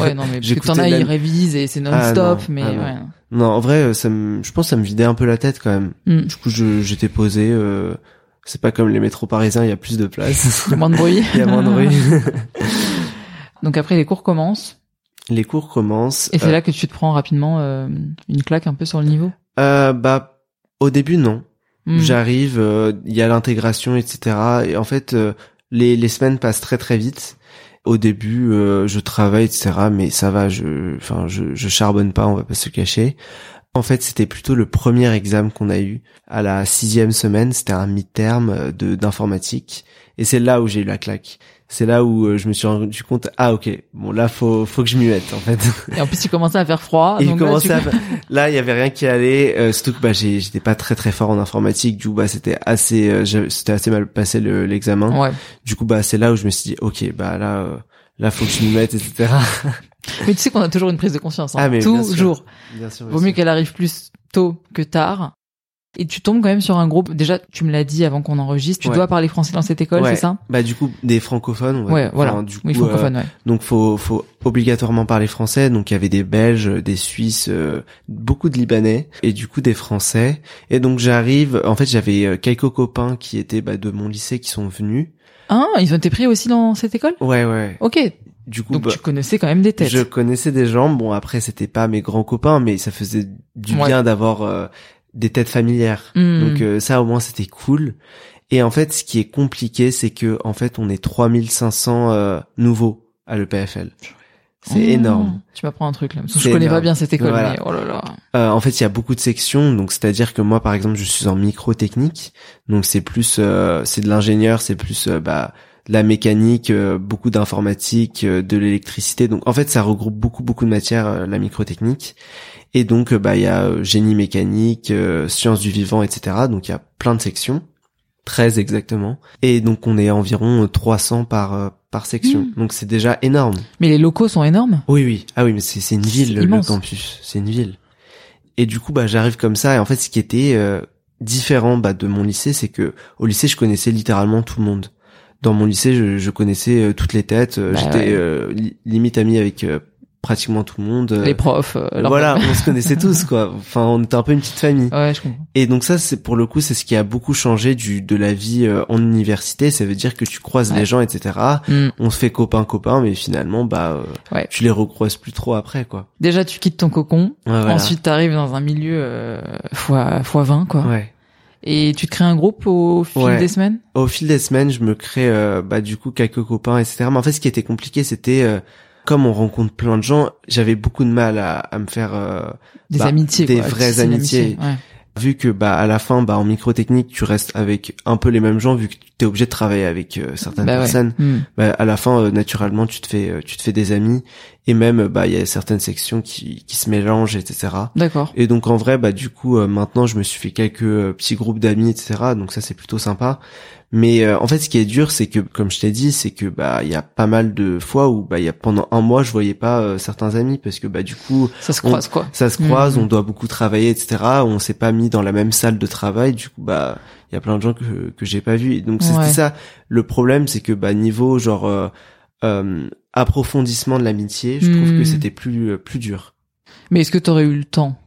Ouais, non, mais parce que t'en as, ils révisent et c'est ah, non-stop, mais ah, non. ouais. Non, en vrai, euh, ça me, je pense que ça me vidait un peu la tête quand même. Mm. Du coup, j'étais posé, euh, c'est pas comme les métros parisiens, il y a plus de place. Il y a moins de bruit. il y a moins de bruit. Donc après, les cours commencent. Les cours commencent. Et c'est euh, là que tu te prends rapidement euh, une claque un peu sur le niveau? Euh, Bah, au début, non. Mm. J'arrive, il y a l'intégration, etc. Et en fait, les, les semaines passent très très vite. Au début, euh, je travaille, etc. Mais ça va, je, enfin, je, je charbonne pas, on va pas se cacher. En fait, c'était plutôt le premier examen qu'on a eu à la sixième semaine. C'était un mi-terme euh, de d'informatique, et c'est là où j'ai eu la claque c'est là où euh, je me suis rendu compte ah ok bon là faut faut que je m'y mette en fait. Et en plus il commençait à faire froid et il commençait là, là il y avait rien qui allait euh, surtout que bah j'étais pas très très fort en informatique du coup bah c'était assez euh, c'était assez mal passé l'examen. Ouais. du coup bah c'est là où je me suis dit ok bah là euh, là faut que je m'y mette etc mais tu sais qu'on a toujours une prise de conscience hein. ah, mais toujours. Bien sûr, vaut mieux qu'elle arrive plus tôt que tard et tu tombes quand même sur un groupe. Déjà, tu me l'as dit avant qu'on enregistre. Tu dois parler français dans cette école, c'est ça? Bah du coup, des francophones. Ouais, voilà. du coup, oui, francophones. Euh, ouais. Donc faut faut obligatoirement parler français. Donc il y avait des Belges, des Suisses, euh, beaucoup de Libanais et du coup des Français. Et donc j'arrive. En fait, j'avais euh, quelques copains qui étaient bah, de mon lycée qui sont venus. Ah, ils ont été pris aussi dans cette école? Ouais, ouais. Ok. Du coup, donc bah, tu connaissais quand même des têtes. Je connaissais des gens. Bon, après c'était pas mes grands copains, mais ça faisait du bien d'avoir des têtes familières. Hmm. Donc euh, ça au moins c'était cool. Et en fait, ce qui est compliqué, c'est que en fait, on est 3500 euh, nouveaux à l'EPFL. C'est oh, énorme. Tu m'apprends un truc là. je connais pas bien cette école, mais oh là là. Euh, en fait, il y a beaucoup de sections, donc c'est-à-dire que moi, par exemple, je suis en microtechnique, donc c'est plus, euh, c'est de l'ingénieur, c'est plus bah de la mécanique, beaucoup d'informatique, de l'électricité. Donc en fait, ça regroupe beaucoup beaucoup de matières, la microtechnique. Et donc, euh, bah, il y a euh, génie mécanique, euh, sciences du vivant, etc. Donc, il y a plein de sections. 13 exactement. Et donc, on est environ 300 par, par section. Mmh. Donc, c'est déjà énorme. Mais les locaux sont énormes? Oui, oui. Ah oui, mais c'est une ville, le, campus. C'est une ville. Et du coup, bah, j'arrive comme ça. Et en fait, ce qui était différent bah, de mon lycée, c'est que au lycée, je connaissais littéralement tout le monde. Dans mon lycée, je, je connaissais toutes les têtes. Bah J'étais limite ami avec pratiquement tout le monde. Les profs. voilà, on se connaissait tous quoi. Enfin, on était un peu une petite famille. Ouais, je comprends. Et donc ça, c'est pour le coup, c'est ce qui a beaucoup changé du de la vie en université. Ça veut dire que tu croises les gens, etc. Mm. On se fait copain copain, mais finalement, bah, tu les recroises plus trop après quoi. Déjà, tu quittes ton cocon. Ensuite, tu arrives dans un milieu fois fois 20 quoi. Ouais. Et tu te crées un groupe au fil des semaines? Au fil des semaines, je me crée euh, bah du coup quelques copains, etc. Mais en fait, ce qui était compliqué, c'était euh, comme on rencontre plein de gens, j'avais beaucoup de mal à, à me faire euh, des bah, amitiés, des vraies amitiés. Vu que bah à la fin, bah en microtechnique, tu restes avec un peu les mêmes gens, vu que tu es obligé de travailler avec certaines bah personnes. Hmm. Bah, à la fin, naturellement, tu te fais tu te fais des amis. Et même bah il y a certaines sections qui qui se mélangent etc d'accord. Et donc en vrai bah du coup euh, maintenant je me suis fait quelques euh, petits groupes d'amis etc donc ça c'est plutôt sympa mais euh, en fait ce qui est dur c'est que comme je t'ai dit c'est que bah il y a pas mal de fois où bah il y a pendant un mois je voyais pas certains amis parce que bah du coup ça se croise quoi. ça se croise mmh. on doit beaucoup travailler etc on s'est pas mis dans la même salle de travail. Du coup bah il y a plein de gens que que j'ai pas vu donc c'était ça. Le problème c'est que bah niveau genre euh, approfondissement de l'amitié, je trouve que hmm. c'était plus euh, plus dur. Mais est-ce que tu aurais eu le temps?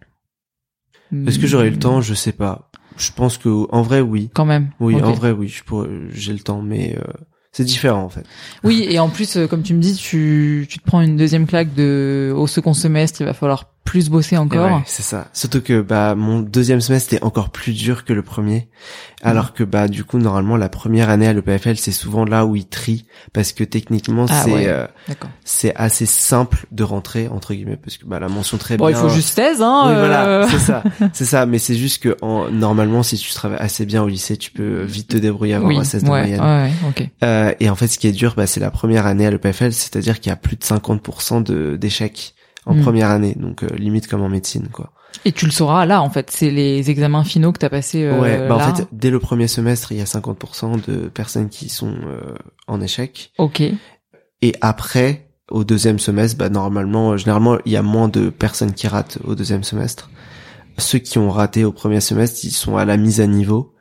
Est-ce que j'aurais eu le temps? Je sais pas. Je pense que en vrai oui. Quand même. Oui, en vrai oui, je pourrais j'ai le temps mais euh, c'est différent en fait. Oui, et en plus comme tu me dis tu tu te prends une deuxième claque de au second semestre, il va falloir plus bosser encore. c'est ça. Surtout que bah mon deuxième semestre était encore plus dur que le premier, alors mhm. que bah du coup normalement la première année à l'EPFL c'est souvent là où ils trient parce que techniquement ah c'est euh, c'est assez simple de rentrer entre guillemets parce que bah la mention très bon, bien. il faut juste thèse hein. Oui, voilà, euh. c'est ça, c'est ça. Mais c'est juste que en, normalement si tu travailles assez bien au lycée tu peux vite te débrouiller avoir un 16 de moyenne. Ouais, okay. euh, et en fait ce qui est dur bah c'est la première année à l'EPFL, c'est-à-dire qu'il y a plus de 50% de d'échecs en hmm. première année, donc euh, limite comme en médecine, quoi. Et tu le sauras là, en fait, c'est les examens finaux que t'as passé. Euh, ouais, bah en fait, dès le premier semestre, il y a 50% de personnes qui sont euh, en échec. Ok. Et après, au deuxième semestre, bah normalement, généralement, il y a moins de personnes qui ratent au deuxième semestre. Ceux qui ont raté au premier semestre, ils sont à la mise à niveau.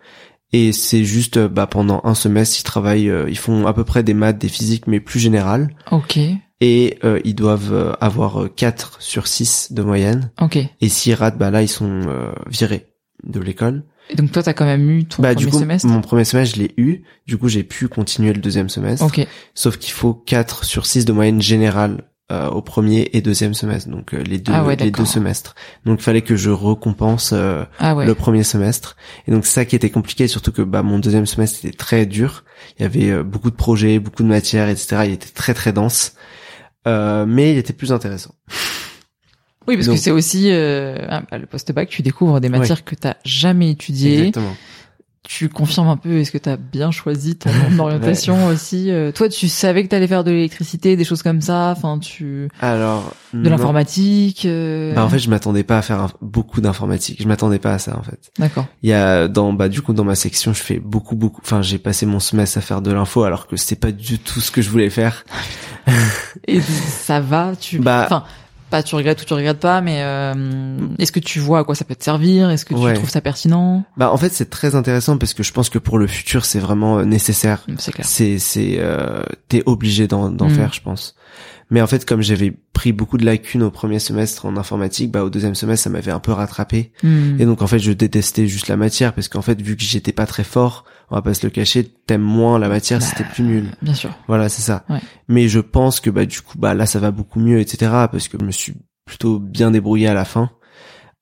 Et c'est juste, bah pendant un semestre, ils travaillent, ils font à peu près des maths, des physiques, mais plus générales. Ok et euh, ils doivent euh, avoir 4 euh, sur 6 de moyenne. Ok. Et s'ils ratent, bah là ils sont virés de l'école. Et donc toi t'as quand même eu ton bah, premier du coup, semestre Mon premier semestre je l'ai eu, du coup j'ai pu continuer le deuxième semestre. Ok. Sauf qu'il faut 4 sur 6 de moyenne générale au premier et deuxième semestre, donc les deux ah les deux semestres. Donc il fallait que je récompense ah le premier semestre. Et donc c'est ça qui était compliqué, surtout que bah mon deuxième semestre était très dur. Il y avait beaucoup de projets, beaucoup de matières, etc. Il était très très dense. Euh, mais il était plus intéressant. Oui, parce que c'est aussi euh, bah, le post-bac, tu découvres des matières que tu t'as jamais étudiées. Exactement. Tu confirmes un peu, est-ce que tu as bien choisi ton orientation aussi euh, Toi, tu savais que tu allais faire de l'électricité, des choses comme ça. Enfin, tu. Alors. De l'informatique. Euh... Bah, en fait, je m'attendais pas à faire beaucoup d'informatique. Je m'attendais pas à ça, en fait. D'accord. Il y a dans bah du coup dans ma section, je fais beaucoup beaucoup. Enfin, j'ai passé mon semestre à faire de l'info, alors que c'est pas du tout ce que je voulais faire. Et ça va, tu. Bah, enfin, pas tu regrettes ou tu regrettes pas, mais euh, est-ce que tu vois à quoi ça peut te servir? Est-ce que tu trouves ça pertinent? Bah en fait c'est très intéressant parce que je pense que pour le futur c'est vraiment euh, nécessaire. C'est clair. C'est c'est euh, t'es obligé d'en d'en mm. faire je pense. Mais en fait, comme j'avais pris beaucoup de lacunes au premier semestre en informatique, bah au deuxième semestre, ça m'avait un peu rattrapé. Hmm. Et donc en fait, je détestais juste la matière parce qu'en fait, vu que j'étais pas très fort, on va pas se le cacher, t'aimes moins la matière, bah, c'était plus nul. Bien sûr. Voilà, c'est ça. Ouais. Mais je pense que bah du coup, bah là, ça va beaucoup mieux, etc. Parce que je me suis plutôt bien débrouillé à la fin.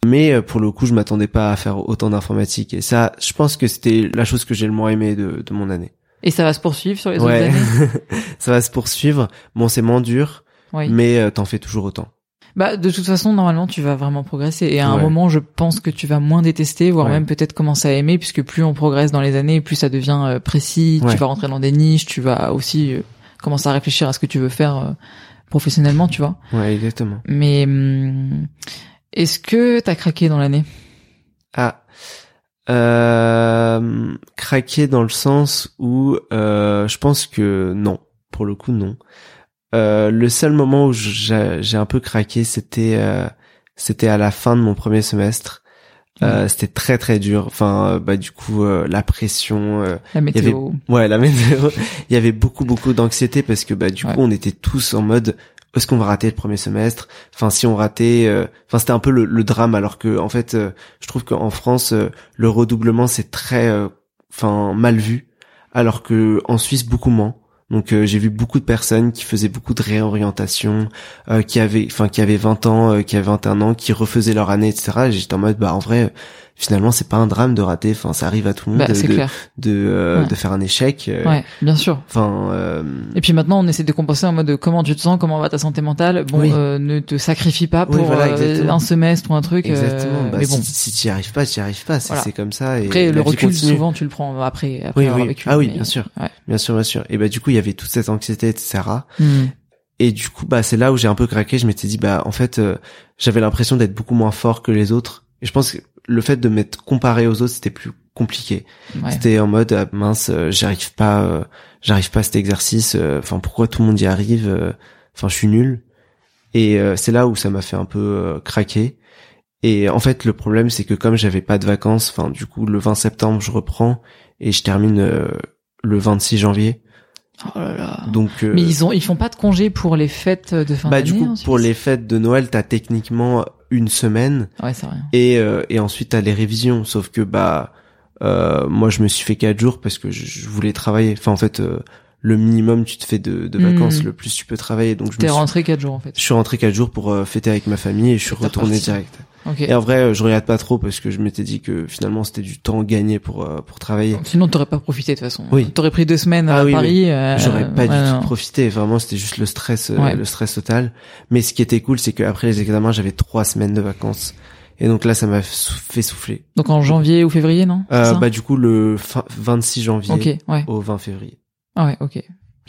Mais euh, pour le coup, je m'attendais pas à faire autant d'informatique. Et ça, je pense que c'était la chose que j'ai le moins aimé de, de mon année. Et ça va se poursuivre sur les autres années Ça va se poursuivre. Bon, c'est moins dur, mais euh, t'en fais toujours autant. Bah, de toute façon, normalement, tu vas vraiment progresser. Et à un moment, je pense que tu vas moins détester, voire même peut-être commencer à aimer, puisque plus on progresse dans les années, plus ça devient euh, précis. Tu vas rentrer dans des niches, tu vas aussi euh, commencer à réfléchir à ce que tu veux faire professionnellement, tu vois. Ouais, exactement. Mais hum, est-ce que t'as craqué dans l'année? Ah. Euh, craqué dans le sens où euh, je pense que non, pour le coup non. Euh, le seul moment où j'ai un peu craqué, c'était euh, c'était à la fin de mon premier semestre. Euh, c'était très très dur. Enfin, bah du coup, la pression. la météo. ouais, la météo. il y avait beaucoup beaucoup d'anxiété parce que bah du coup, on était tous en mode est-ce qu'on va rater le premier semestre? Enfin, si on ratait, euh, enfin c'était un peu le, drame, alors que en fait, euh, je trouve qu'en France, euh, le redoublement c'est très, enfin mal vu, alors que en Suisse beaucoup moins. Donc j'ai vu beaucoup de personnes qui faisaient beaucoup de réorientation, qui avaient, enfin qui avaient 20 ans, qui avaient 21 ans, qui refaisaient leur année, etc. Et j'étais en mode, bah en vrai, finalement c'est pas un drame de rater enfin ça arrive à tout le monde bah, de, de, de, euh, de, faire un échec euh. ouais bien sûr. enfin euh... et puis maintenant on essaie de compenser en mode comment tu te sens comment va ta santé mentale? Bon euh, ne te sacrifie pas pour un semestre ou un truc exactement. bah, mais bon. si, tu y arrives pas tu y arrives pas. C'est comme ça et après le recul souvent tu le prends après, après oui, oui. ah oui bien sûr. bien sûr bien sûr. Et bah du coup il y avait toute cette anxiété etc hmm. Et du coup, bah c'est là où j'ai un peu craqué. Je m'étais dit, bah en fait, j'avais l'impression d'être beaucoup moins fort que les autres. Et je pense que le fait de m'être comparé aux autres, c'était plus compliqué. C'était en mode ah, mince, euh, j'arrive pas, euh, j'arrive pas à cet exercice. Euh, enfin, pourquoi tout le monde y arrive Enfin, je suis nul. Et c'est là où ça m'a fait un peu craquer. Et en fait, le problème, c'est que comme j'avais pas de vacances, enfin, du coup, le 20 septembre, je reprends et je termine le 26 janvier. Oh là là. Donc, mais ils ont, ils font pas de congé pour les fêtes de fin d'année. Bah du coup, pour les fêtes de Noël, t'as techniquement une semaine. Ouais, c'est. Et euh, et ensuite t'as les révisions. Sauf que bah euh, moi je me suis fait quatre jours parce que je, voulais travailler. Enfin en fait euh, le minimum tu te fais de, de vacances, hmm. le plus tu peux travailler. Donc je T'es rentré quatre jours en fait. Je suis rentré quatre jours pour euh, fêter avec ma famille et je suis retourné direct. Et en vrai, je regarde pas trop parce que je m'étais dit que finalement c'était du temps gagné pour euh, pour travailler. Sinon, t'aurais pas profité de toute façon. Oui. T'aurais pris deux semaines à ah Paris. Euh, J'aurais pas du tout profité. Vraiment, c'était juste le stress, euh, le stress total. Mais ce qui était cool, c'est qu'après les examens, j'avais trois semaines de vacances. Et donc là, ça m'a fait souffler. Donc en janvier ou février, non? Euh, Bah du coup le 26 janvier au 20 février. Ah ouais, ok.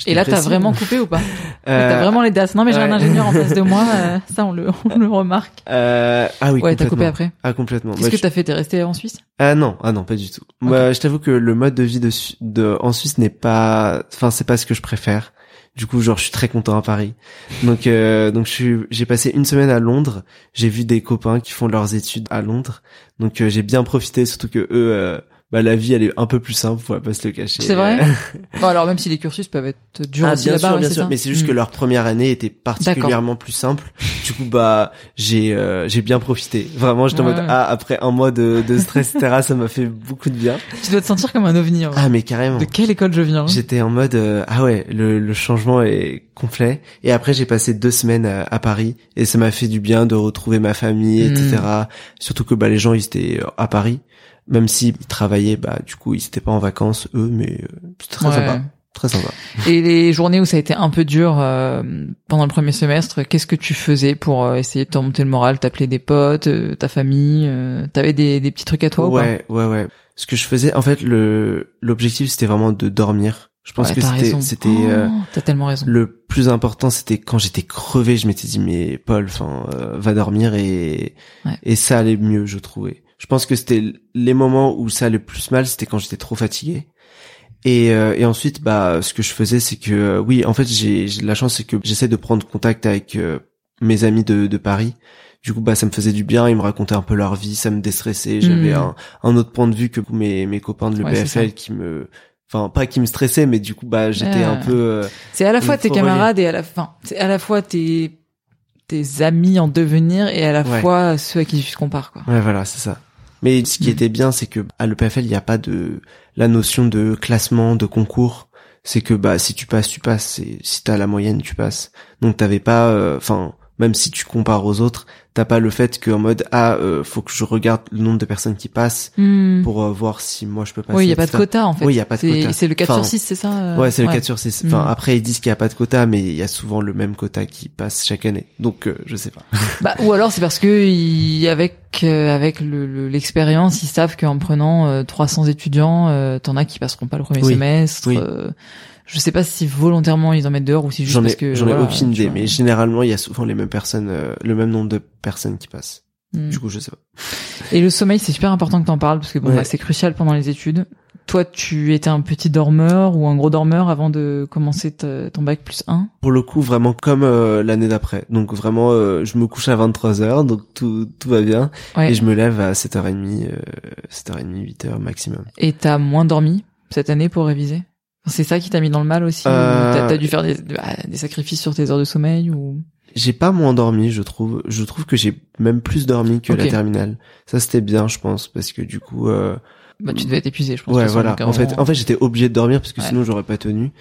Et là, t'as vraiment coupé ou pas euh... T'as vraiment les dates. Non, mais j'ai un ingénieur en face de moi. Euh, ça, on le, on le remarque. Euh... Ah oui. Ouais, t'as coupé après. Ah complètement. Qu'est-ce que t'as fait? T'es resté en Suisse? Ah non, ah non, pas du tout. Moi, je t'avoue que le mode de vie de, de en Suisse n'est pas, enfin, c'est pas ce que je préfère. Du coup, genre, je suis très content à Paris. Donc, euh, donc, je suis, j'ai passé une semaine à Londres. J'ai vu des copains qui font leurs études à Londres. Donc, euh, j'ai bien profité, surtout que eux euh, bah la vie elle est un peu plus simple, faut pas se le cacher. C'est vrai. bon alors même si les cursus peuvent être durs ah, aussi bien sûr, bien sûr, mais c'est juste que mm. leur première année était particulièrement plus simple. Du coup bah j'ai euh, j'ai bien profité. Vraiment j'étais en mode ah après un mois de, de stress etc ça m'a fait beaucoup de bien. Tu dois te sentir comme un ovni. Ah mais carrément. De quelle école je viens J'étais en mode euh, ah ouais le, le changement est complet et après j'ai passé deux semaines à, Paris et ça m'a fait du bien de retrouver ma famille etc. Mm. Surtout que bah les gens ils étaient à Paris même s'ils travaillaient, bah du coup ils étaient pas en vacances eux, mais euh, c'était très sympa. Très sympa. Et les journées où ça a été un peu dur euh, pendant le premier semestre, qu'est-ce que tu faisais pour euh, essayer de te monter le moral? T'appelais des potes, ta famille T'avais des, des petits trucs à toi Ouais, ouais, ouais. Ce que je faisais, en fait, le l'objectif c'était vraiment de dormir. Je pense que c'était c'était oh, t'as tellement raison. Le plus important c'était quand j'étais crevé, je m'étais dit mais Paul, enfin va dormir et et ça allait mieux, je trouvais. Je pense que c'était les moments où ça allait le plus mal, c'était quand j'étais trop fatigué. Et, euh, et ensuite, bah, ce que je faisais, c'est que euh, oui, en fait, j'ai la chance, c'est que j'essaie de prendre contact avec euh, mes amis de, de Paris. Du coup, bah, ça me faisait du bien. Ils me racontaient un peu leur vie, ça me déstressait. J'avais hmm. un, un, autre point de vue que mes, mes copains de l'EPFL qui me, enfin, pas qui me stressaient, mais du coup, bah, j'étais un peu. c'est à la fois tes camarades et à la fin, c'est à la fois tes tes amis en devenir et à la fois ceux à qui tu te compares, quoi. Ouais, voilà, c'est ça. Mais ce qui était bien, c'est que à l'EPFL, il n'y a pas de la notion de classement, de concours. C'est que bah si tu passes, tu passes. Et si t'as la moyenne, tu passes. Donc t'avais pas, euh, enfin, même si tu compares aux autres, t'as pas le fait qu'en mode ah euh, faut que je regarde le nombre de personnes qui passent hmm. pour euh, voir si moi je peux passer. Oui, il y a pas de quota en fait. Oui, il y a pas de quota. C'est le 4 sur 6, c'est ça euh, Ouais, c'est le 4 sur 6. Enfin hmm. après ils disent qu'il y a pas de quota mais il y a souvent le même quota qui passe chaque année. Donc je sais pas. bah ou alors c'est parce que avec avec l'expérience, ils savent qu'en prenant 300 étudiants, t'en as qui passeront pas le premier semestre. Oui. Je sais pas si volontairement ils en mettent dehors ou si juste parce que j'en ai aucune idée, mais généralement il y a souvent les mêmes personnes, euh, le même nombre de personnes qui passent. Hmm. Du coup, je sais pas. Et le sommeil, c'est super important que t'en parles parce que bon, bah, c'est crucial pendant les études. Toi, tu étais un petit dormeur ou un gros dormeur avant de commencer ton bac plus 1 Pour le coup, vraiment comme euh, l'année d'après. Donc vraiment, euh, je me couche à 23h, donc tout, tout va bien. Et je me lève à 7h30, 7h30, 8h maximum. Et t'as moins dormi cette année pour réviser? C'est ça qui t'a mis dans le mal aussi euh... T'as as dû faire des, bah, des, sacrifices sur tes heures de sommeil ou? J'ai pas moins dormi, je trouve. Je trouve que j'ai même plus dormi que la terminale. Ça c'était bien, je pense, parce que du coup. Euh, bah, tu devais être épuisé, je pense. Ouais, voilà. En fait, en fait, j'étais obligé de dormir parce que sinon j'aurais pas tenu.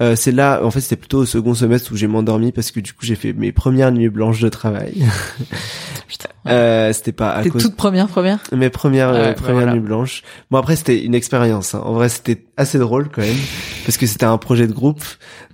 Euh, c'est là, en fait, c'était plutôt au second semestre où j'ai m'endormi parce que du coup j'ai fait mes premières nuits blanches de travail. Putain. Euh, c'était pas à Tes cause... toutes premières premières? Mes premières euh, premières nuits blanches. Bon après c'était une expérience. Hein. En vrai c'était assez drôle quand même parce que c'était un projet de groupe.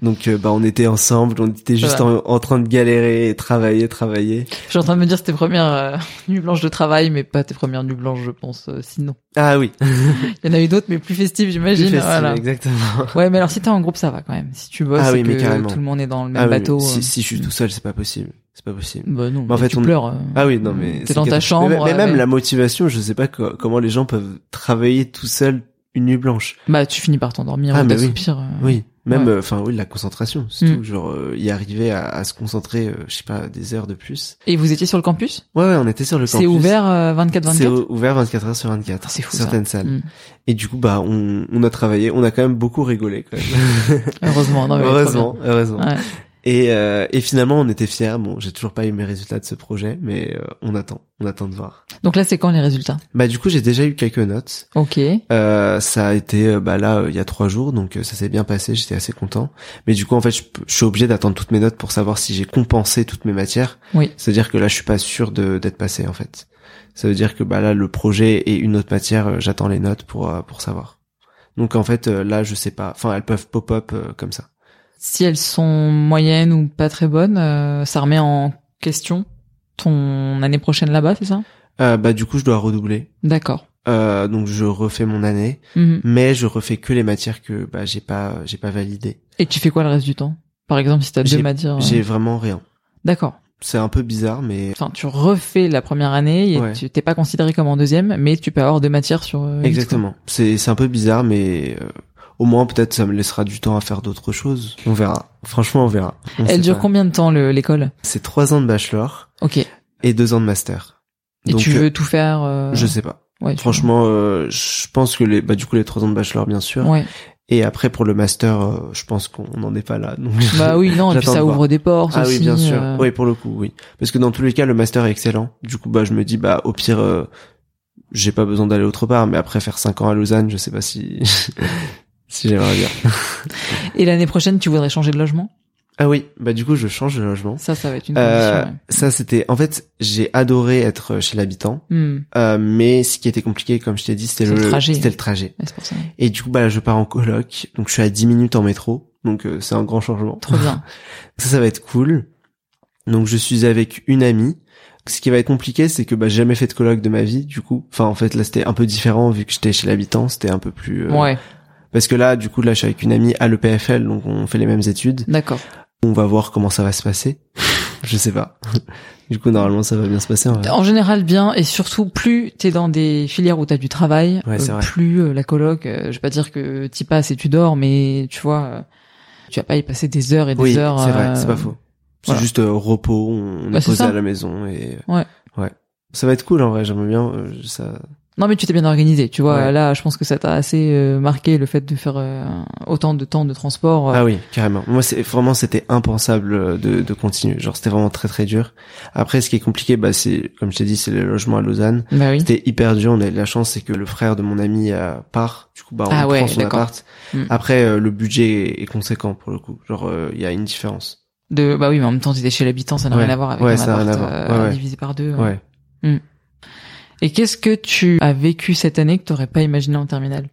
Donc euh, bah on était ensemble, on était juste en, train de galérer, travailler, travailler. Je suis en train de me dire c'était tes premières euh, nuits blanches de travail, mais pas tes premières nuits blanches, je pense. sinon. Ah oui. Il y en a eu d'autres, mais plus festives, j'imagine. Plus festives, exactement. Ouais, mais alors si t'es en groupe, ça va quand même. Si tu bosses, ah oui, mais que tout le monde est dans le même ah bateau. Si, si je suis tout seul, c'est pas possible c'est pas possible. Bah non, en fait, tu on... pleures. Euh. Ah oui, non mais t'es dans ta chambre. Mais, même la motivation, je sais pas comment les gens peuvent travailler tout seuls une nuit blanche. Bah tu finis par t'endormir ah, ou t'assoupir. Oui. Euh. oui. Même, euh, enfin oui, la concentration, c'est mm. tout. Genre y arriver à, à, se concentrer, je sais pas, des heures de plus. Et vous étiez sur le campus? Ouais, ouais, on était sur le campus. C'est ouvert 24/24. C'est ouvert 24 heures sur 24. C'est fou. Certaines salles. Mm. Et du coup, bah, on, on a travaillé, on a quand même beaucoup rigolé quand même. heureusement, non, mais heureusement, heureusement. Ouais. Et, euh, et finalement, on était fiers. Bon, j'ai toujours pas eu mes résultats de ce projet, mais euh, on attend, on attend de voir. Donc là, c'est quand les résultats? Bah du coup, j'ai déjà eu quelques notes. Ok. Euh, ça a été euh, bah là il y a trois jours, donc ça s'est bien passé. J'étais assez content. Mais du coup, en fait, je, suis obligé d'attendre toutes mes notes pour savoir si j'ai compensé toutes mes matières. Oui. C'est-à-dire que là, je suis pas sûr de d'être passé en fait. Ça veut dire que bah là, le projet et une autre matière, j'attends les notes pour pour savoir. Donc en fait, là, je sais pas. Enfin, elles peuvent pop-up comme ça si elles sont moyennes ou pas très bonnes, euh, ça remet en question ton année prochaine là-bas, c'est ça? Euh, Bah du coup, je dois redoubler. D'accord. Euh, donc je refais mon année, mhm. mais je refais que les matières que bah j'ai pas j'ai pas validées. Et tu fais quoi le reste du temps? Par exemple, si t'as deux matières. J'ai vraiment rien. D'accord. C'est un peu bizarre, mais. Enfin, tu refais la première année et tu t'es pas considéré comme en deuxième, mais tu peux avoir deux matières sur. Exactement. C'est c'est un peu bizarre, mais au moins peut-être ça me laissera du temps à faire d'autres choses. On verra. Franchement, on verra. Elle dure combien de temps l'école? C'est trois ans de bachelor. Ok. Et deux ans de master. Et tu veux tout faire euh... Je sais pas. Ouais, Franchement, euh, je pense que les, bah du coup les trois ans de bachelor bien sûr. Ouais. Et après pour le master, euh, je pense qu'on n'en est pas là. Donc bah oui, non, et puis ça ouvre des portes. Ah oui, bien sûr. Euh. Oui, pour le coup, oui. Parce que dans tous les cas, le master est excellent. Du coup, bah je me dis, bah au pire, euh, j'ai pas besoin d'aller autre part. Mais après faire cinq ans à Lausanne, je sais pas si si j'aimerais bien. Et l'année prochaine, tu voudrais changer de logement? Ah oui, bah du coup je change de logement. Ça, ça va être une euh, Ça c'était, en fait, j'ai adoré être chez l'habitant, hmm. euh, mais ce qui était compliqué, comme je t'ai dit, c'était le, trajet. C'était le trajet. Et du coup, bah là, je pars en coloc, donc je suis à 10 minutes en métro, donc euh, c'est un grand changement. Trop bien. ça, ça va être cool. Donc je suis avec une amie. Ce qui va être compliqué, c'est que bah j'ai jamais fait de coloc de ma vie, du coup. Enfin, en fait, là c'était un peu différent vu que j'étais chez l'habitant, c'était un peu plus. Euh, ouais. Parce que là, du coup, là, je suis avec une amie à l'EPFL, donc on fait les mêmes études. D'accord. On va voir comment ça va se passer. je sais pas. du coup, normalement, ça va bien se passer. En, en général, bien. Et surtout, plus t'es dans des filières où t'as du travail, euh, plus euh, la coloc, euh, je vais pas dire que t'y passes et tu dors, mais tu vois, tu vas pas y passer des heures et des oui, heures. c'est vrai, c'est pas faux. C'est juste repos, on bah, est posé à la maison et ouais. Ouais. Ça va être cool en vrai, j'aimerais bien ça non, mais tu t'es bien organisé, tu vois. Là, je pense que ça t'a assez euh, marqué le fait de faire euh, autant de temps de transport. Euh. Ah oui, carrément. Moi, c'est vraiment c'était impensable de, de continuer. Genre, c'était vraiment très très dur. Après, ce qui est compliqué, bah, c'est comme je t'ai dit, c'est le logement à Lausanne. Bah oui. C'était hyper dur. On a eu la chance, c'est que le frère de mon ami part. Du coup, bah, on ah prend son appart. Hmm. Après, le budget est conséquent pour le coup. Genre, il y a une différence. De bah oui, mais en même temps, t'étais chez l'habitant, ça n'a rien à voir avec ouais, un ça appart à divisé par deux. Ouais. Hmm. Et qu'est-ce que tu as vécu cette année que tu n'aurais pas imaginé en terminale?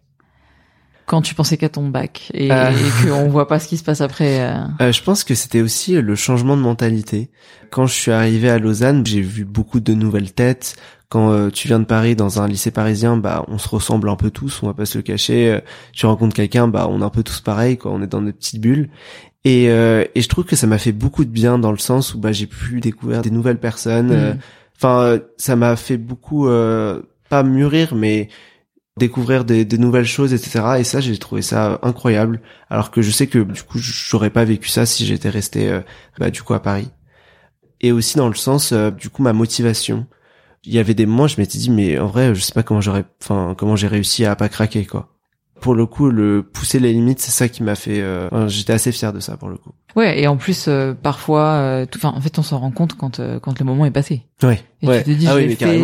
Quand tu pensais qu'à ton bac et, euh... et qu'on voit pas ce qui se passe après euh... Euh, Je pense que c'était aussi le changement de mentalité. Quand je suis arrivé à Lausanne, j'ai vu beaucoup de nouvelles têtes. Quand euh, tu viens de Paris dans un lycée parisien, bah on se ressemble un peu tous, on va pas se le cacher. Euh, tu rencontres quelqu'un, bah on est un peu tous pareils, quoi. On est dans des petites bulles. Et, et je trouve que ça m'a fait beaucoup de bien dans le sens où bah j'ai pu découvrir des nouvelles personnes. Mmh enfin euh, ça m'a fait beaucoup euh, pas mûrir mais découvrir des, des, nouvelles choses etc et ça j'ai trouvé ça incroyable. Alors que je sais que du coup j'aurais pas vécu ça si j'étais resté euh, bah, du coup à Paris. Et aussi dans le sens du coup ma motivation. Il y avait des moments je m'étais dit mais en vrai je sais pas comment j'aurais enfin comment j'ai réussi à pas craquer quoi pour le coup, le pousser les limites, c'est ça qui m'a fait. Euh, J'étais assez fier de ça pour le coup. Ouais, et en plus, euh, parfois, euh, enfin, en fait, on s'en rend compte quand euh, quand le moment est passé. Ouais. Et ouais. tu te dis, ah oui, mais fait.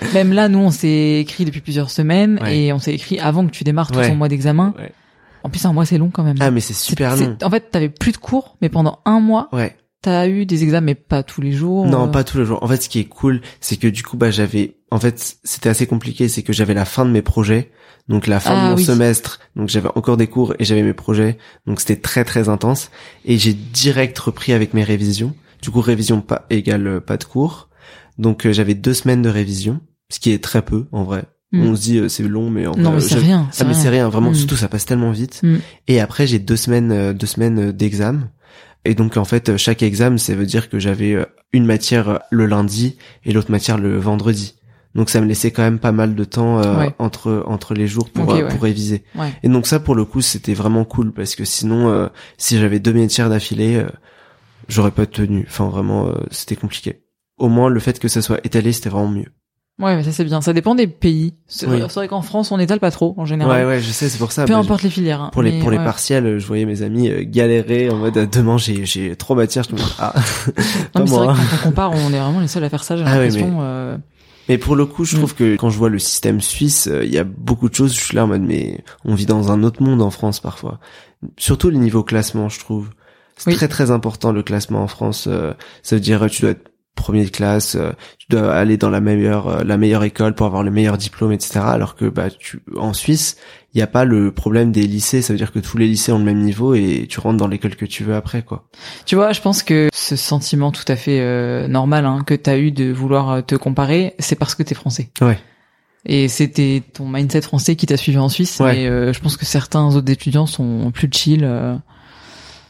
même là, nous, on s'est écrit depuis plusieurs semaines et on s'est écrit avant que tu démarres tout ton mois d'examen. En plus, un mois, c'est long quand même. Ah, mais c'est super long. En fait, t'avais plus de cours, mais pendant un mois. Ouais. T'as eu des examens, mais pas tous les jours. Non, pas tous les jours. En fait, ce qui est cool, c'est que du coup, bah, j'avais, en fait, c'était assez compliqué, c'est que j'avais la fin de mes projets, donc la fin de Ah mon oui. semestre, donc j'avais encore des cours et j'avais mes projets, donc c'était très très intense. Et j'ai direct repris avec mes révisions. Du coup, révision pas égale euh, pas de cours. Donc euh, j'avais deux semaines de révision, ce qui est très peu en vrai. Mm. On se dit euh, c'est long, mais en Non, mais c'est rien. Ah mais c'est rien, vraiment. Mm. Surtout ça passe tellement vite. Mm. Et après j'ai deux semaines, euh, deux semaines euh, d'examen. Et donc en fait chaque examen, ça veut dire que j'avais euh, une matière euh, le lundi et l'autre matière le vendredi. Donc ça me laissait quand même pas mal de temps euh, Ouais. entre entre les jours pour ouais. pour réviser. Ouais. Et donc ça pour le coup c'était vraiment cool parce que sinon euh, si j'avais deux matières d'affilée, euh, j'aurais pas tenu. Enfin vraiment euh, c'était compliqué. Au moins le fait que ça soit étalé c'était vraiment mieux. Ouais, mais ça c'est bien. Ça dépend des pays. C'est Oui. vrai qu'en France, on n'étale pas trop en général. Ouais ouais je sais c'est pour ça. Peu bah, importe les filières. hein. Pour les Mais pour les partiels, je voyais mes amis euh, galérer en mode euh, demain j'ai j'ai trop matière, je me dis ah pas Non, mais c'est moi. vrai que quand on compare, on est vraiment les seuls à faire ça. J'ai Ah l'impression. euh, Mais pour le coup, je Mm. trouve que quand je vois le système suisse, euh, il y a beaucoup de choses, je suis là en mode mais on vit dans un autre monde en France parfois. Surtout le niveau classement, je trouve. C'est Oui. très très important le classement en France. euh, ça veut dire tu dois être premier de classe, euh, tu dois aller dans la meilleure euh, la meilleure école pour avoir le meilleur diplôme, etc. Alors que bah tu en Suisse, il n'y a pas le problème des lycées. Ça veut dire que tous les lycées ont le même niveau et tu rentres dans l'école que tu veux après quoi. Tu vois, je pense que ce sentiment tout à fait euh, normal hein, que t'as eu de vouloir euh, te comparer, c'est parce que t'es français. Ouais. Et c'était ton mindset français qui t'a suivi en Suisse. Ouais. Mais euh, je pense que certains autres étudiants sont plus chill euh,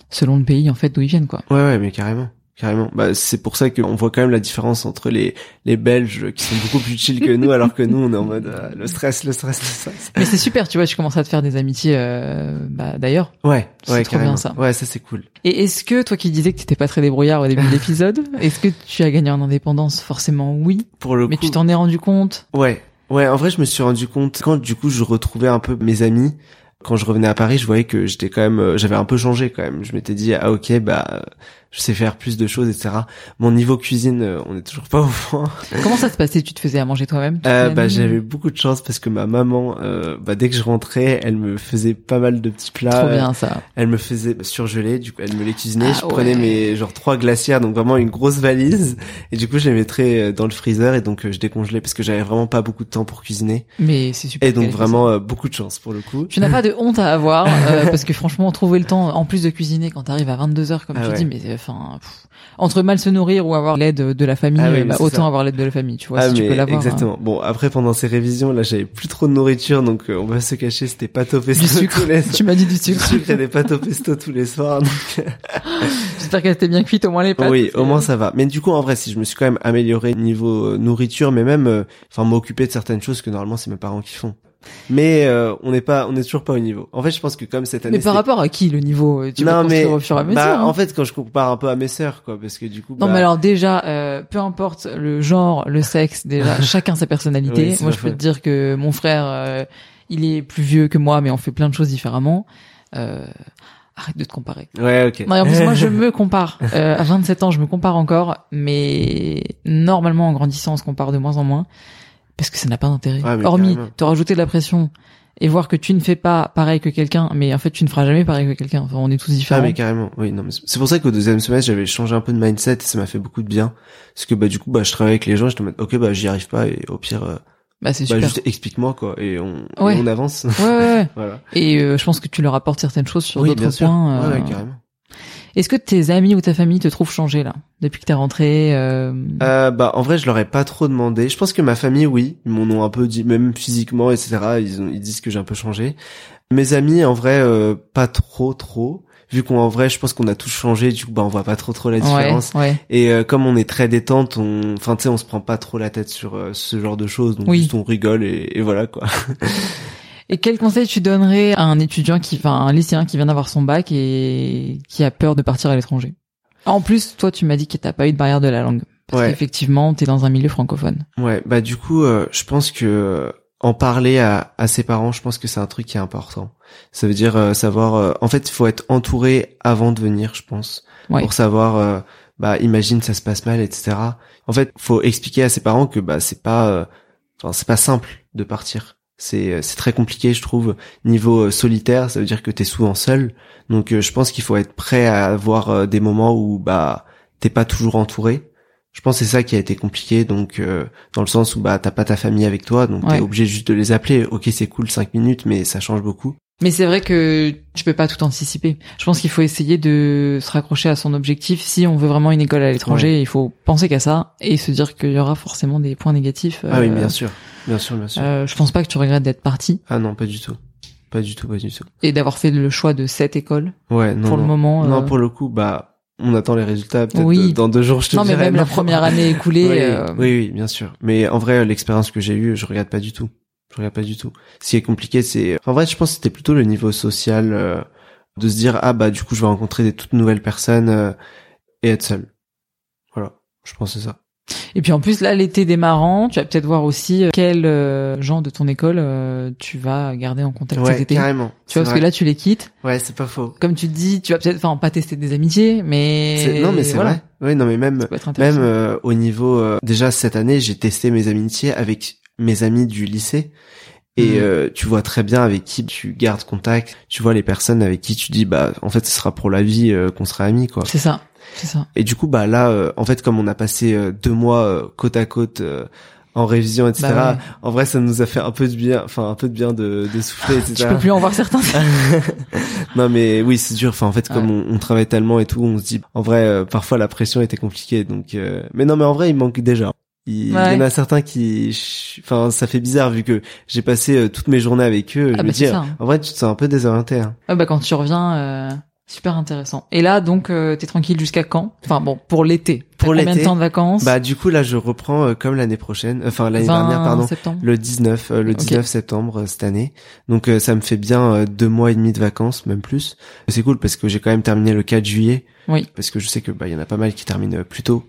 selon le pays en fait d'où ils viennent quoi. Ouais ouais mais carrément. Carrément. Bah, c'est pour ça qu'on voit quand même la différence entre les, les Belges qui sont beaucoup plus chill que nous, alors que nous, on est en mode euh, le stress, le stress, le stress. Mais c'est super, tu vois, tu commences à te faire des amitiés euh, bah, d'ailleurs. Ouais, C'est ouais, trop bien, ça. Ouais, ça c'est cool. Et est-ce que toi qui disais que t'étais pas très débrouillard au début de l'épisode, est-ce que tu as gagné en indépendance? Forcément oui. Pour le Mais coup. tu t'en es rendu compte? Ouais. Ouais, en vrai, je me suis rendu compte quand du coup je retrouvais un peu mes amis. Quand je revenais à Paris, je voyais que j'étais quand même, euh, j'avais un peu changé quand même. Je m'étais dit ah ok bah je sais faire plus de choses etc. Mon niveau cuisine, euh, on est toujours pas au point. Comment ça se passait? Tu te faisais à manger toi-même Euh, bah j'avais beaucoup de chance parce que ma maman, euh, bah dès que je rentrais, elle me faisait pas mal de petits plats. Trop bien ça. Elle me faisait surgeler, du coup elle me les cuisinait. Ah je prenais mes genre trois glacières, donc vraiment une grosse valise, et du coup je les mettrais euh, dans le freezer et donc euh, je décongelais parce que j'avais vraiment pas beaucoup de temps pour cuisiner. Mais c'est super. Et donc vraiment euh, beaucoup de chance pour le coup. Tu n'as pas de honte à avoir euh, parce que franchement trouver le temps en plus de cuisiner quand t'arrives à 22 heures comme Ah tu ouais. dis mais euh, enfin entre mal se nourrir ou avoir l'aide de la famille Ah oui, euh, bah, autant ça. avoir l'aide de la famille tu vois ah si tu peux l'avoir. hein. exactement. Bon après pendant ces révisions là j'avais plus trop de nourriture donc euh, on va se cacher c'était pas au pesto Du sucre. tous les Tu m'as dit du du sucre. sucre et des pâtes au pesto tous les soirs. donc, J'espère qu'elle était bien cuite au moins les pâtes. oui, au moins ça va. Mais du coup, en vrai, si je me suis quand même amélioré niveau euh, nourriture, mais même, euh, enfin, m'occuper de certaines choses que normalement c'est mes parents qui font. Mais euh, on n'est pas, on n'est toujours pas au niveau. En fait, je pense que comme cette année. Mais par rapport à qui le niveau euh, Tu vas non mais au fur et à mesure. bah, hein. en fait, quand je compare un peu à mes sœurs, quoi, parce que du coup. Non bah, mais alors déjà, euh, peu importe le genre, le sexe, déjà chacun sa personnalité. Oui, moi je peux te dire que mon frère, euh, il est plus vieux que moi, mais on fait plein de choses différemment. Euh, arrête de te comparer. Ouais, ok. Non, en plus moi je me compare. Euh, à 27 ans, je me compare encore, mais normalement en grandissant, on se compare de moins en moins parce que ça n'a pas d'intérêt. Mais Hormis te rajouter de la pression et voir que tu ne fais pas pareil que quelqu'un, mais en fait tu ne feras jamais pareil que quelqu'un. Enfin, on est tous Ah différents. mais carrément, oui non c'est pour ça qu'au deuxième semestre j'avais changé un peu de mindset et ça m'a fait beaucoup de bien parce que bah du coup bah je travaillais avec les gens j'étais en mode ok bah j'y arrive pas et au pire euh, bah c'est bah super. juste explique-moi quoi et on, et on avance Ouais, ouais, ouais. voilà Et euh, je pense que tu leur apportes certaines choses sur oui d'autres points. euh. ouais, carrément Est-ce que tes amis ou ta famille te trouvent changé là depuis que t'es rentré euh... Euh, bah en vrai je leur ai pas trop demandé. Je pense que ma famille oui, ils m'en ont un peu dit, même physiquement etc. Ils ont, ils disent que j'ai un peu changé. Mes amis en vrai euh, pas trop trop. Vu qu'en vrai je pense qu'on a tous changé, du coup bah on voit pas trop trop la différence. Ouais, ouais. Et euh, comme on est très détente, on, enfin tu sais on se prend pas trop la tête sur euh, ce genre de choses, donc Oui. juste on rigole et, et voilà quoi. Et quel conseil tu donnerais à un étudiant qui, enfin, un lycéen qui vient d'avoir son bac et qui a peur de partir à l'étranger? En plus, toi, tu m'as dit que t'as pas eu de barrière de la langue. Parce Ouais. qu'effectivement, t'es dans un milieu francophone. Ouais, bah du coup, euh, je pense que euh, en parler à, à ses parents, je pense que c'est un truc qui est important. Ça veut dire euh, savoir. Euh, en fait, il faut être entouré avant de venir, je pense, pour savoir. Euh, bah, imagine ça se passe mal, etc. En fait, faut expliquer à ses parents que bah c'est pas, enfin c'est pas simple de partir. C'est c'est très compliqué, je trouve. Niveau solitaire, ça veut dire que t'es souvent seul. Donc, je pense qu'il faut être prêt à avoir des moments où bah t'es pas toujours entouré je pense que c'est ça qui a été compliqué donc euh, dans le sens où bah t'as pas ta famille avec toi donc t'es obligé juste de les appeler ok c'est cool cinq minutes mais ça change beaucoup mais c'est vrai que tu peux pas tout anticiper. Je pense qu'il faut essayer de se raccrocher à son objectif. Si on veut vraiment une école à l'étranger il faut penser qu'à ça et se dire qu'il y aura forcément des points négatifs ah oui bien sûr. Bien sûr bien sûr. euh, je pense pas que tu regrettes d'être parti. Ah non pas du tout. Pas du tout pas du tout. Et d'avoir fait le choix de cette école ouais non, pour le moment non euh, pour le coup bah on attend les résultats. Peut-être oui. dans deux jours je te non mais même la première année écoulée oui, euh... oui, oui bien sûr. Mais en vrai l'expérience que j'ai eue je regarde pas du tout je regarde pas du tout ce qui est compliqué c'est en vrai je pense que c'était plutôt le niveau social euh, de se dire ah bah du coup je vais rencontrer des toutes nouvelles personnes euh, et être seul voilà je pense c'est ça et puis en plus là l'été démarrant, tu vas peut-être voir aussi euh, quel euh, gens de ton école euh, tu vas garder en contact ouais, cet été. carrément. Tu vois parce que là tu les quittes. Ouais, c'est pas faux. Comme tu te dis, tu vas peut-être enfin pas tester des amitiés, mais non mais c'est vrai. Oui, non mais même même au niveau déjà cette année, j'ai testé mes amitiés avec mes amis du lycée. Et mhm. tu vois très bien avec qui tu gardes contact. Tu vois les personnes avec qui tu dis bah en fait ce sera pour la vie qu'on sera amis quoi. C'est ça. Ça. Et du coup, bah là, euh, en fait, comme on a passé euh, deux mois euh, côte à côte en révision, etc. Bah en vrai, ça nous a fait un peu de bien, enfin un peu de bien de, de souffler, etc. tu peux plus en voir certains. non, mais oui, c'est dur. Enfin, en fait, comme on, on, travaille tellement et tout, on se dit, en vrai, parfois la pression était compliquée. Donc, mais non, mais en vrai, il manque déjà. Il, y en a certains qui, enfin, ça fait bizarre vu que j'ai passé toutes mes journées avec eux. je ah me bah dis, en vrai, tu te sens un peu désorienté. Hein. Ah bah quand tu reviens. Super intéressant. Et là, donc, euh, t'es tranquille jusqu'à quand? Enfin bon, pour l'été. Pour l'été. Combien de temps de vacances? Bah du coup là, je reprends euh, comme l'année prochaine, enfin l'année dernière, pardon, septembre. le 19, euh, le 19 septembre cette année. Donc ça me fait bien deux mois et demi de vacances, même plus. C'est cool parce que j'ai quand même terminé le 4 juillet. Oui. Parce que je sais que bah il y en a pas mal qui terminent plus tôt.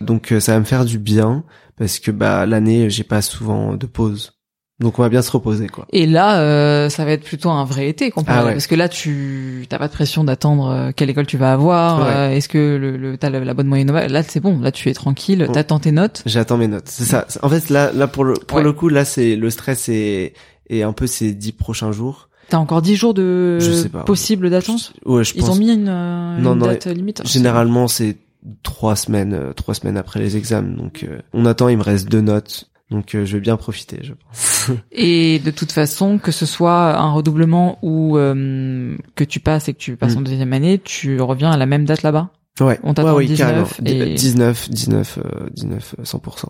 Donc ça va me faire du bien parce que bah l'année j'ai pas souvent de pause. Donc on va bien se reposer quoi. Et là, euh, ça va être plutôt un vrai été comparé, ah parce que là tu t'as pas de pression d'attendre euh, quelle école tu vas avoir. Euh, est-ce que le, le t'as la, bonne moyenne Là c'est bon, là tu es tranquille, t'attends tes notes. J'attends mes notes. C'est ça. En fait là, là pour le pour le coup là c'est le stress et et un peu ces dix prochains jours. T'as encore dix jours de possible d'attente? Ouais, je Ils ont mis une, une date limite. Généralement c'est trois semaines, trois semaines après les examens. Donc on attend, il me reste deux notes. Donc euh, je vais bien profiter, je pense. et de toute façon, que ce soit un redoublement ou euh, que tu passes et que tu passes en mm. deuxième année, tu reviens à la même date là-bas? Ouais. On t'attend ouais, 19 et... 19, 19, 19, 100%.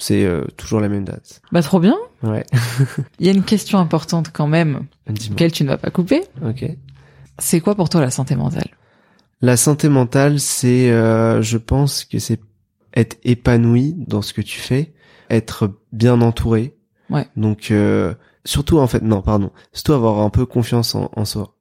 C'est euh, toujours la même date. Bah trop bien. Ouais. Il y a une question importante quand même, quelle tu ne vas pas couper. Ok. C'est quoi pour toi la santé mentale? La santé mentale, c'est, je pense que c'est être épanoui dans ce que tu fais être bien entouré. Ouais. Donc euh, surtout en fait non pardon, surtout avoir un peu confiance en, en soi.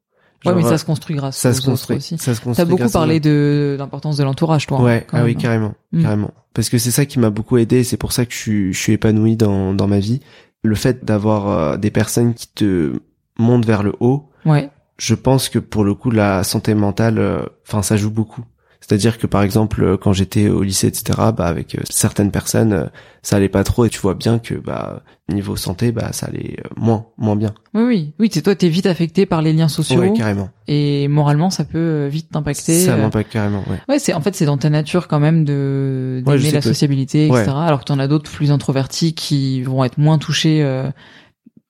ouais mais ça se construit grâce ça se construit aussi. Ça se construit. T'as beaucoup parlé de l'importance de l'entourage toi. Hein, ouais ah oui carrément mm. carrément parce que c'est ça qui m'a beaucoup aidé c'est pour ça que je suis je suis épanoui dans dans ma vie. Le fait d'avoir euh, des personnes qui te montent vers le haut. Ouais. Je pense que pour le coup la santé mentale euh, enfin ça joue beaucoup. C'est-à-dire que par exemple euh, quand j'étais au lycée etc bah avec euh, certaines personnes euh, ça allait pas trop et tu vois bien que bah niveau santé bah ça allait moins moins bien. Oui oui oui c'est toi t'es vite affecté par les liens sociaux. Oui carrément. Et moralement ça peut vite t'impacter. Ça m'impacte carrément ouais. Ouais c'est en fait c'est dans ta nature quand même de d'aimer la sociabilité etc. Alors que t'en as d'autres plus introvertis qui vont être moins touchés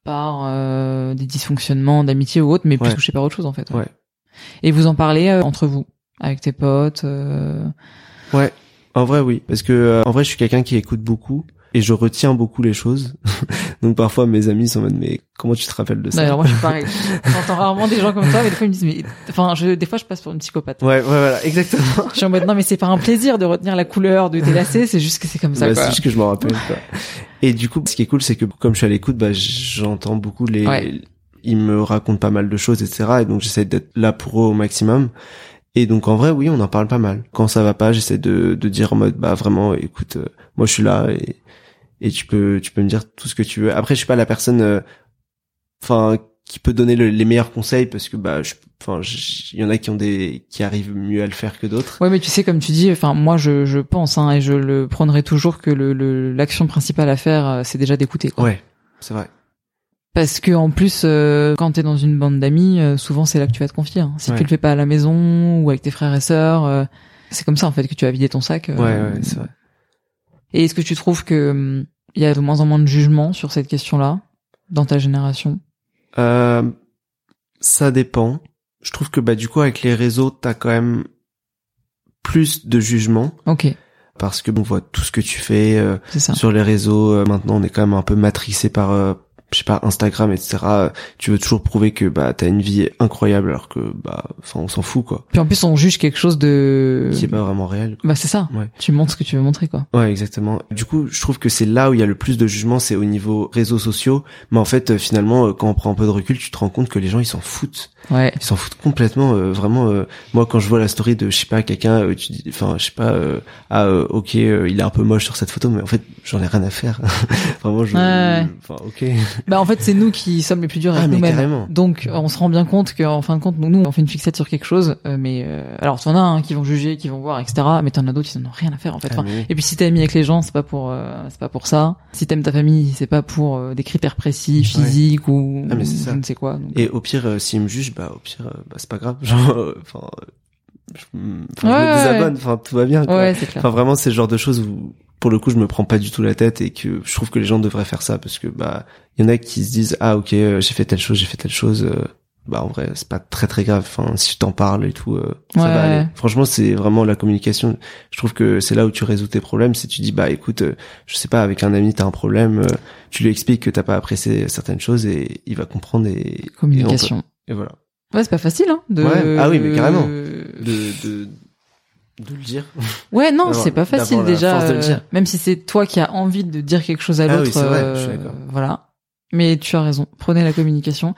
par des dysfonctionnements d'amitié ou autre mais plus touchés par autre chose en fait. Ouais. Et vous en parlez entre vous avec tes potes euh... Ouais, en vrai oui, parce que euh, en vrai je suis quelqu'un qui écoute beaucoup et je retiens beaucoup les choses. Donc parfois mes amis sont en mode mais comment tu te rappelles de ça? Alors moi je suis pareil. J'entends rarement des gens comme ça, mais des fois ils me disent mais enfin je des fois je passe pour une psychopathe. Ouais ouais voilà exactement. je suis en mode non mais c'est pas un plaisir de retenir la couleur de tes lacets, c'est juste que c'est comme ça. Bah, c'est juste que je m'en rappelle. Quoi. Et du coup ce qui est cool c'est que comme je suis à l'écoute, bah j'entends beaucoup les. Ouais. Ils me racontent pas mal de choses etc. Et donc j'essaie d'être là pour eux au maximum. Et donc en vrai, oui, on en parle pas mal. Quand ça va pas, j'essaie de, de dire en mode, bah vraiment, écoute, euh, moi je suis là et, et tu peux tu peux me dire tout ce que tu veux. Après, je suis pas la personne, enfin qui peut donner les meilleurs conseils parce que bah enfin il y en a qui ont des qui arrivent mieux à le faire que d'autres. Ouais mais tu sais comme tu dis enfin moi je je pense hein, et je le prendrai toujours que le l'action principale à faire euh, c'est déjà d'écouter ouais c'est vrai. Parce que en plus euh, quand t'es dans une bande d'amis euh, souvent c'est là que tu vas te confier hein. si tu le fais pas à la maison ou avec tes frères et sœurs c'est comme ça en fait que tu vas vider ton sac ouais ouais c'est vrai et est-ce que tu trouves que hum, il y a de moins en moins de jugement sur cette question là dans ta génération? Euh, ça dépend. Je trouve que bah du coup avec les réseaux, t'as quand même plus de jugement. Ok. Parce que bon, on voit tout ce que tu fais euh, sur les réseaux. Euh, maintenant, on est quand même un peu matricé par euh, je sais pas Instagram etc tu veux toujours prouver que bah t'as une vie incroyable alors que bah enfin on s'en fout quoi. Puis en plus on juge quelque chose de qui est pas vraiment réel. Bah c'est ça. Ouais. tu montres ce que tu veux montrer quoi. Ouais exactement. Du coup je trouve que c'est là où il y a le plus de jugement c'est au niveau réseaux sociaux. Mais en fait euh, finalement euh, quand on prend un peu de recul tu te rends compte que les gens ils s'en foutent. Ouais. Ils s'en foutent complètement euh, vraiment moi quand je vois la story de je sais pas quelqu'un tu dis enfin je sais pas ah ok il est un peu moche sur cette photo mais en fait j'en ai rien à faire. Vraiment je enfin ok bah en fait c'est nous qui sommes les plus durs avec ah, nous-mêmes. Donc on se rend bien compte qu'en fin de compte nous, on fait une fixette sur quelque chose, euh, mais euh, alors t'en as un qui vont juger, qui vont voir, etc. Mais t'en as d'autres qui n'en ont rien à faire en fait. Ah, et puis si t'es ami avec les gens, c'est pas pour euh, c'est pas pour ça. Si t'aimes ta famille, c'est pas pour des critères précis, physiques ou, ah, mais je ne sais quoi. Et au pire, s'ils me jugent, bah au pire, bah c'est pas grave. Genre, enfin. Je, me désabonne, enfin tout va bien. Quoi. Enfin vraiment, c'est le genre de choses où pour le coup, je me prends pas du tout la tête et que je trouve que les gens devraient faire ça parce que bah il y en a qui se disent ah ok euh, j'ai fait telle chose j'ai fait telle chose euh, bah en vrai c'est pas très très grave. Enfin si je t'en parle et tout euh, ça va aller. franchement c'est vraiment la communication. Je trouve que c'est là où tu résous tes problèmes. C'est tu dis bah écoute je sais pas avec un ami t'as un problème tu lui expliques que t'as pas apprécié certaines choses et il va comprendre et communication. Et, voilà ouais c'est pas facile hein de ah oui mais carrément de, de de le dire. Ouais, non, c'est pas facile déjà. Euh, même si c'est toi qui as envie de dire quelque chose à ah l'autre. euh, voilà. Mais tu as raison. Prenez la communication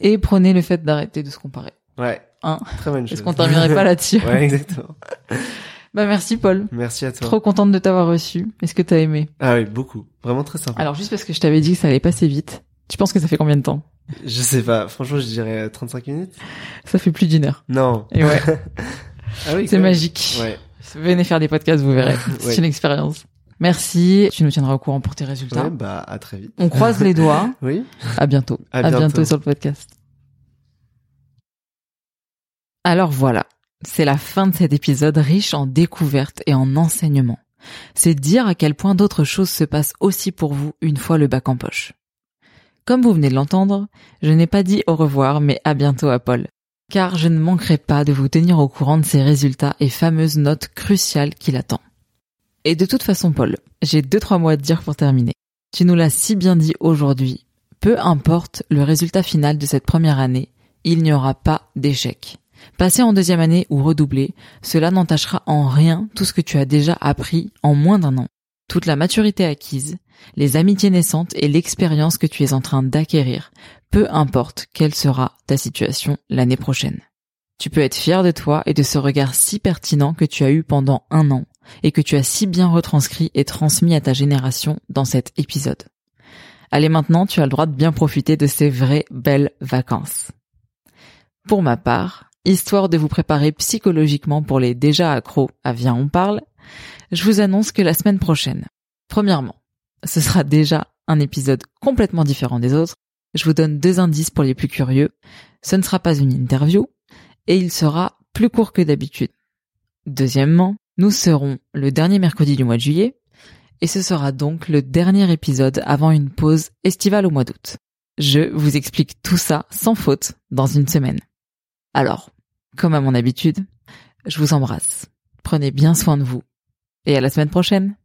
et prenez le fait d'arrêter de se comparer. Ouais. Hein Très bonne chose. Est-ce qu'on terminerait pas là-dessus Ouais, exactement. bah merci Paul. Merci à toi. Trop contente de t'avoir reçu. Est-ce que t'as aimé? Ah oui, beaucoup. Vraiment très sympa. Alors juste parce que je t'avais dit que ça allait passer vite. Tu penses que ça fait combien de temps Je sais pas. Franchement, je dirais 35 minutes. Ça fait plus d'une heure. Non. Et ouais. Ah c'est magique. Ouais. Venez faire des podcasts, vous verrez. C'est une expérience. Merci. Tu nous tiendras au courant pour tes résultats. bah, à très vite. On croise les doigts. oui. À bientôt. À, bientôt. sur le podcast. Alors voilà. C'est la fin de cet épisode riche en découvertes et en enseignements. C'est dire à quel point d'autres choses se passent aussi pour vous une fois le bac en poche. Comme vous venez de l'entendre, je n'ai pas dit au revoir, mais à bientôt à Paul car je ne manquerai pas de vous tenir au courant de ces résultats et fameuses notes cruciales qu'il attend. Et de toute façon, Paul, j'ai deux trois mots à dire pour terminer. Tu nous l'as si bien dit aujourd'hui. Peu importe le résultat final de cette première année, il n'y aura pas d'échec. Passer en deuxième année ou redoubler, cela n'entachera en rien tout ce que tu as déjà appris en moins d'un an. Toute la maturité acquise, les amitiés naissantes et l'expérience que tu es en train d'acquérir peu importe quelle sera ta situation l'année prochaine. Tu peux être fier de toi et de ce regard si pertinent que tu as eu pendant un an et que tu as si bien retranscrit et transmis à ta génération dans cet épisode. Allez maintenant, tu as le droit de bien profiter de ces vraies belles vacances. Pour ma part, histoire de vous préparer psychologiquement pour les déjà accros à Viens on parle, je vous annonce que la semaine prochaine, premièrement, ce sera déjà un épisode complètement différent des autres je vous donne deux indices pour les plus curieux. Ce ne sera pas une interview et il sera plus court que d'habitude. Deuxièmement, nous serons le dernier mercredi du mois de juillet et ce sera donc le dernier épisode avant une pause estivale au mois d'août. Je vous explique tout ça sans faute dans une semaine. Alors, comme à mon habitude, je vous embrasse. Prenez bien soin de vous et à la semaine prochaine.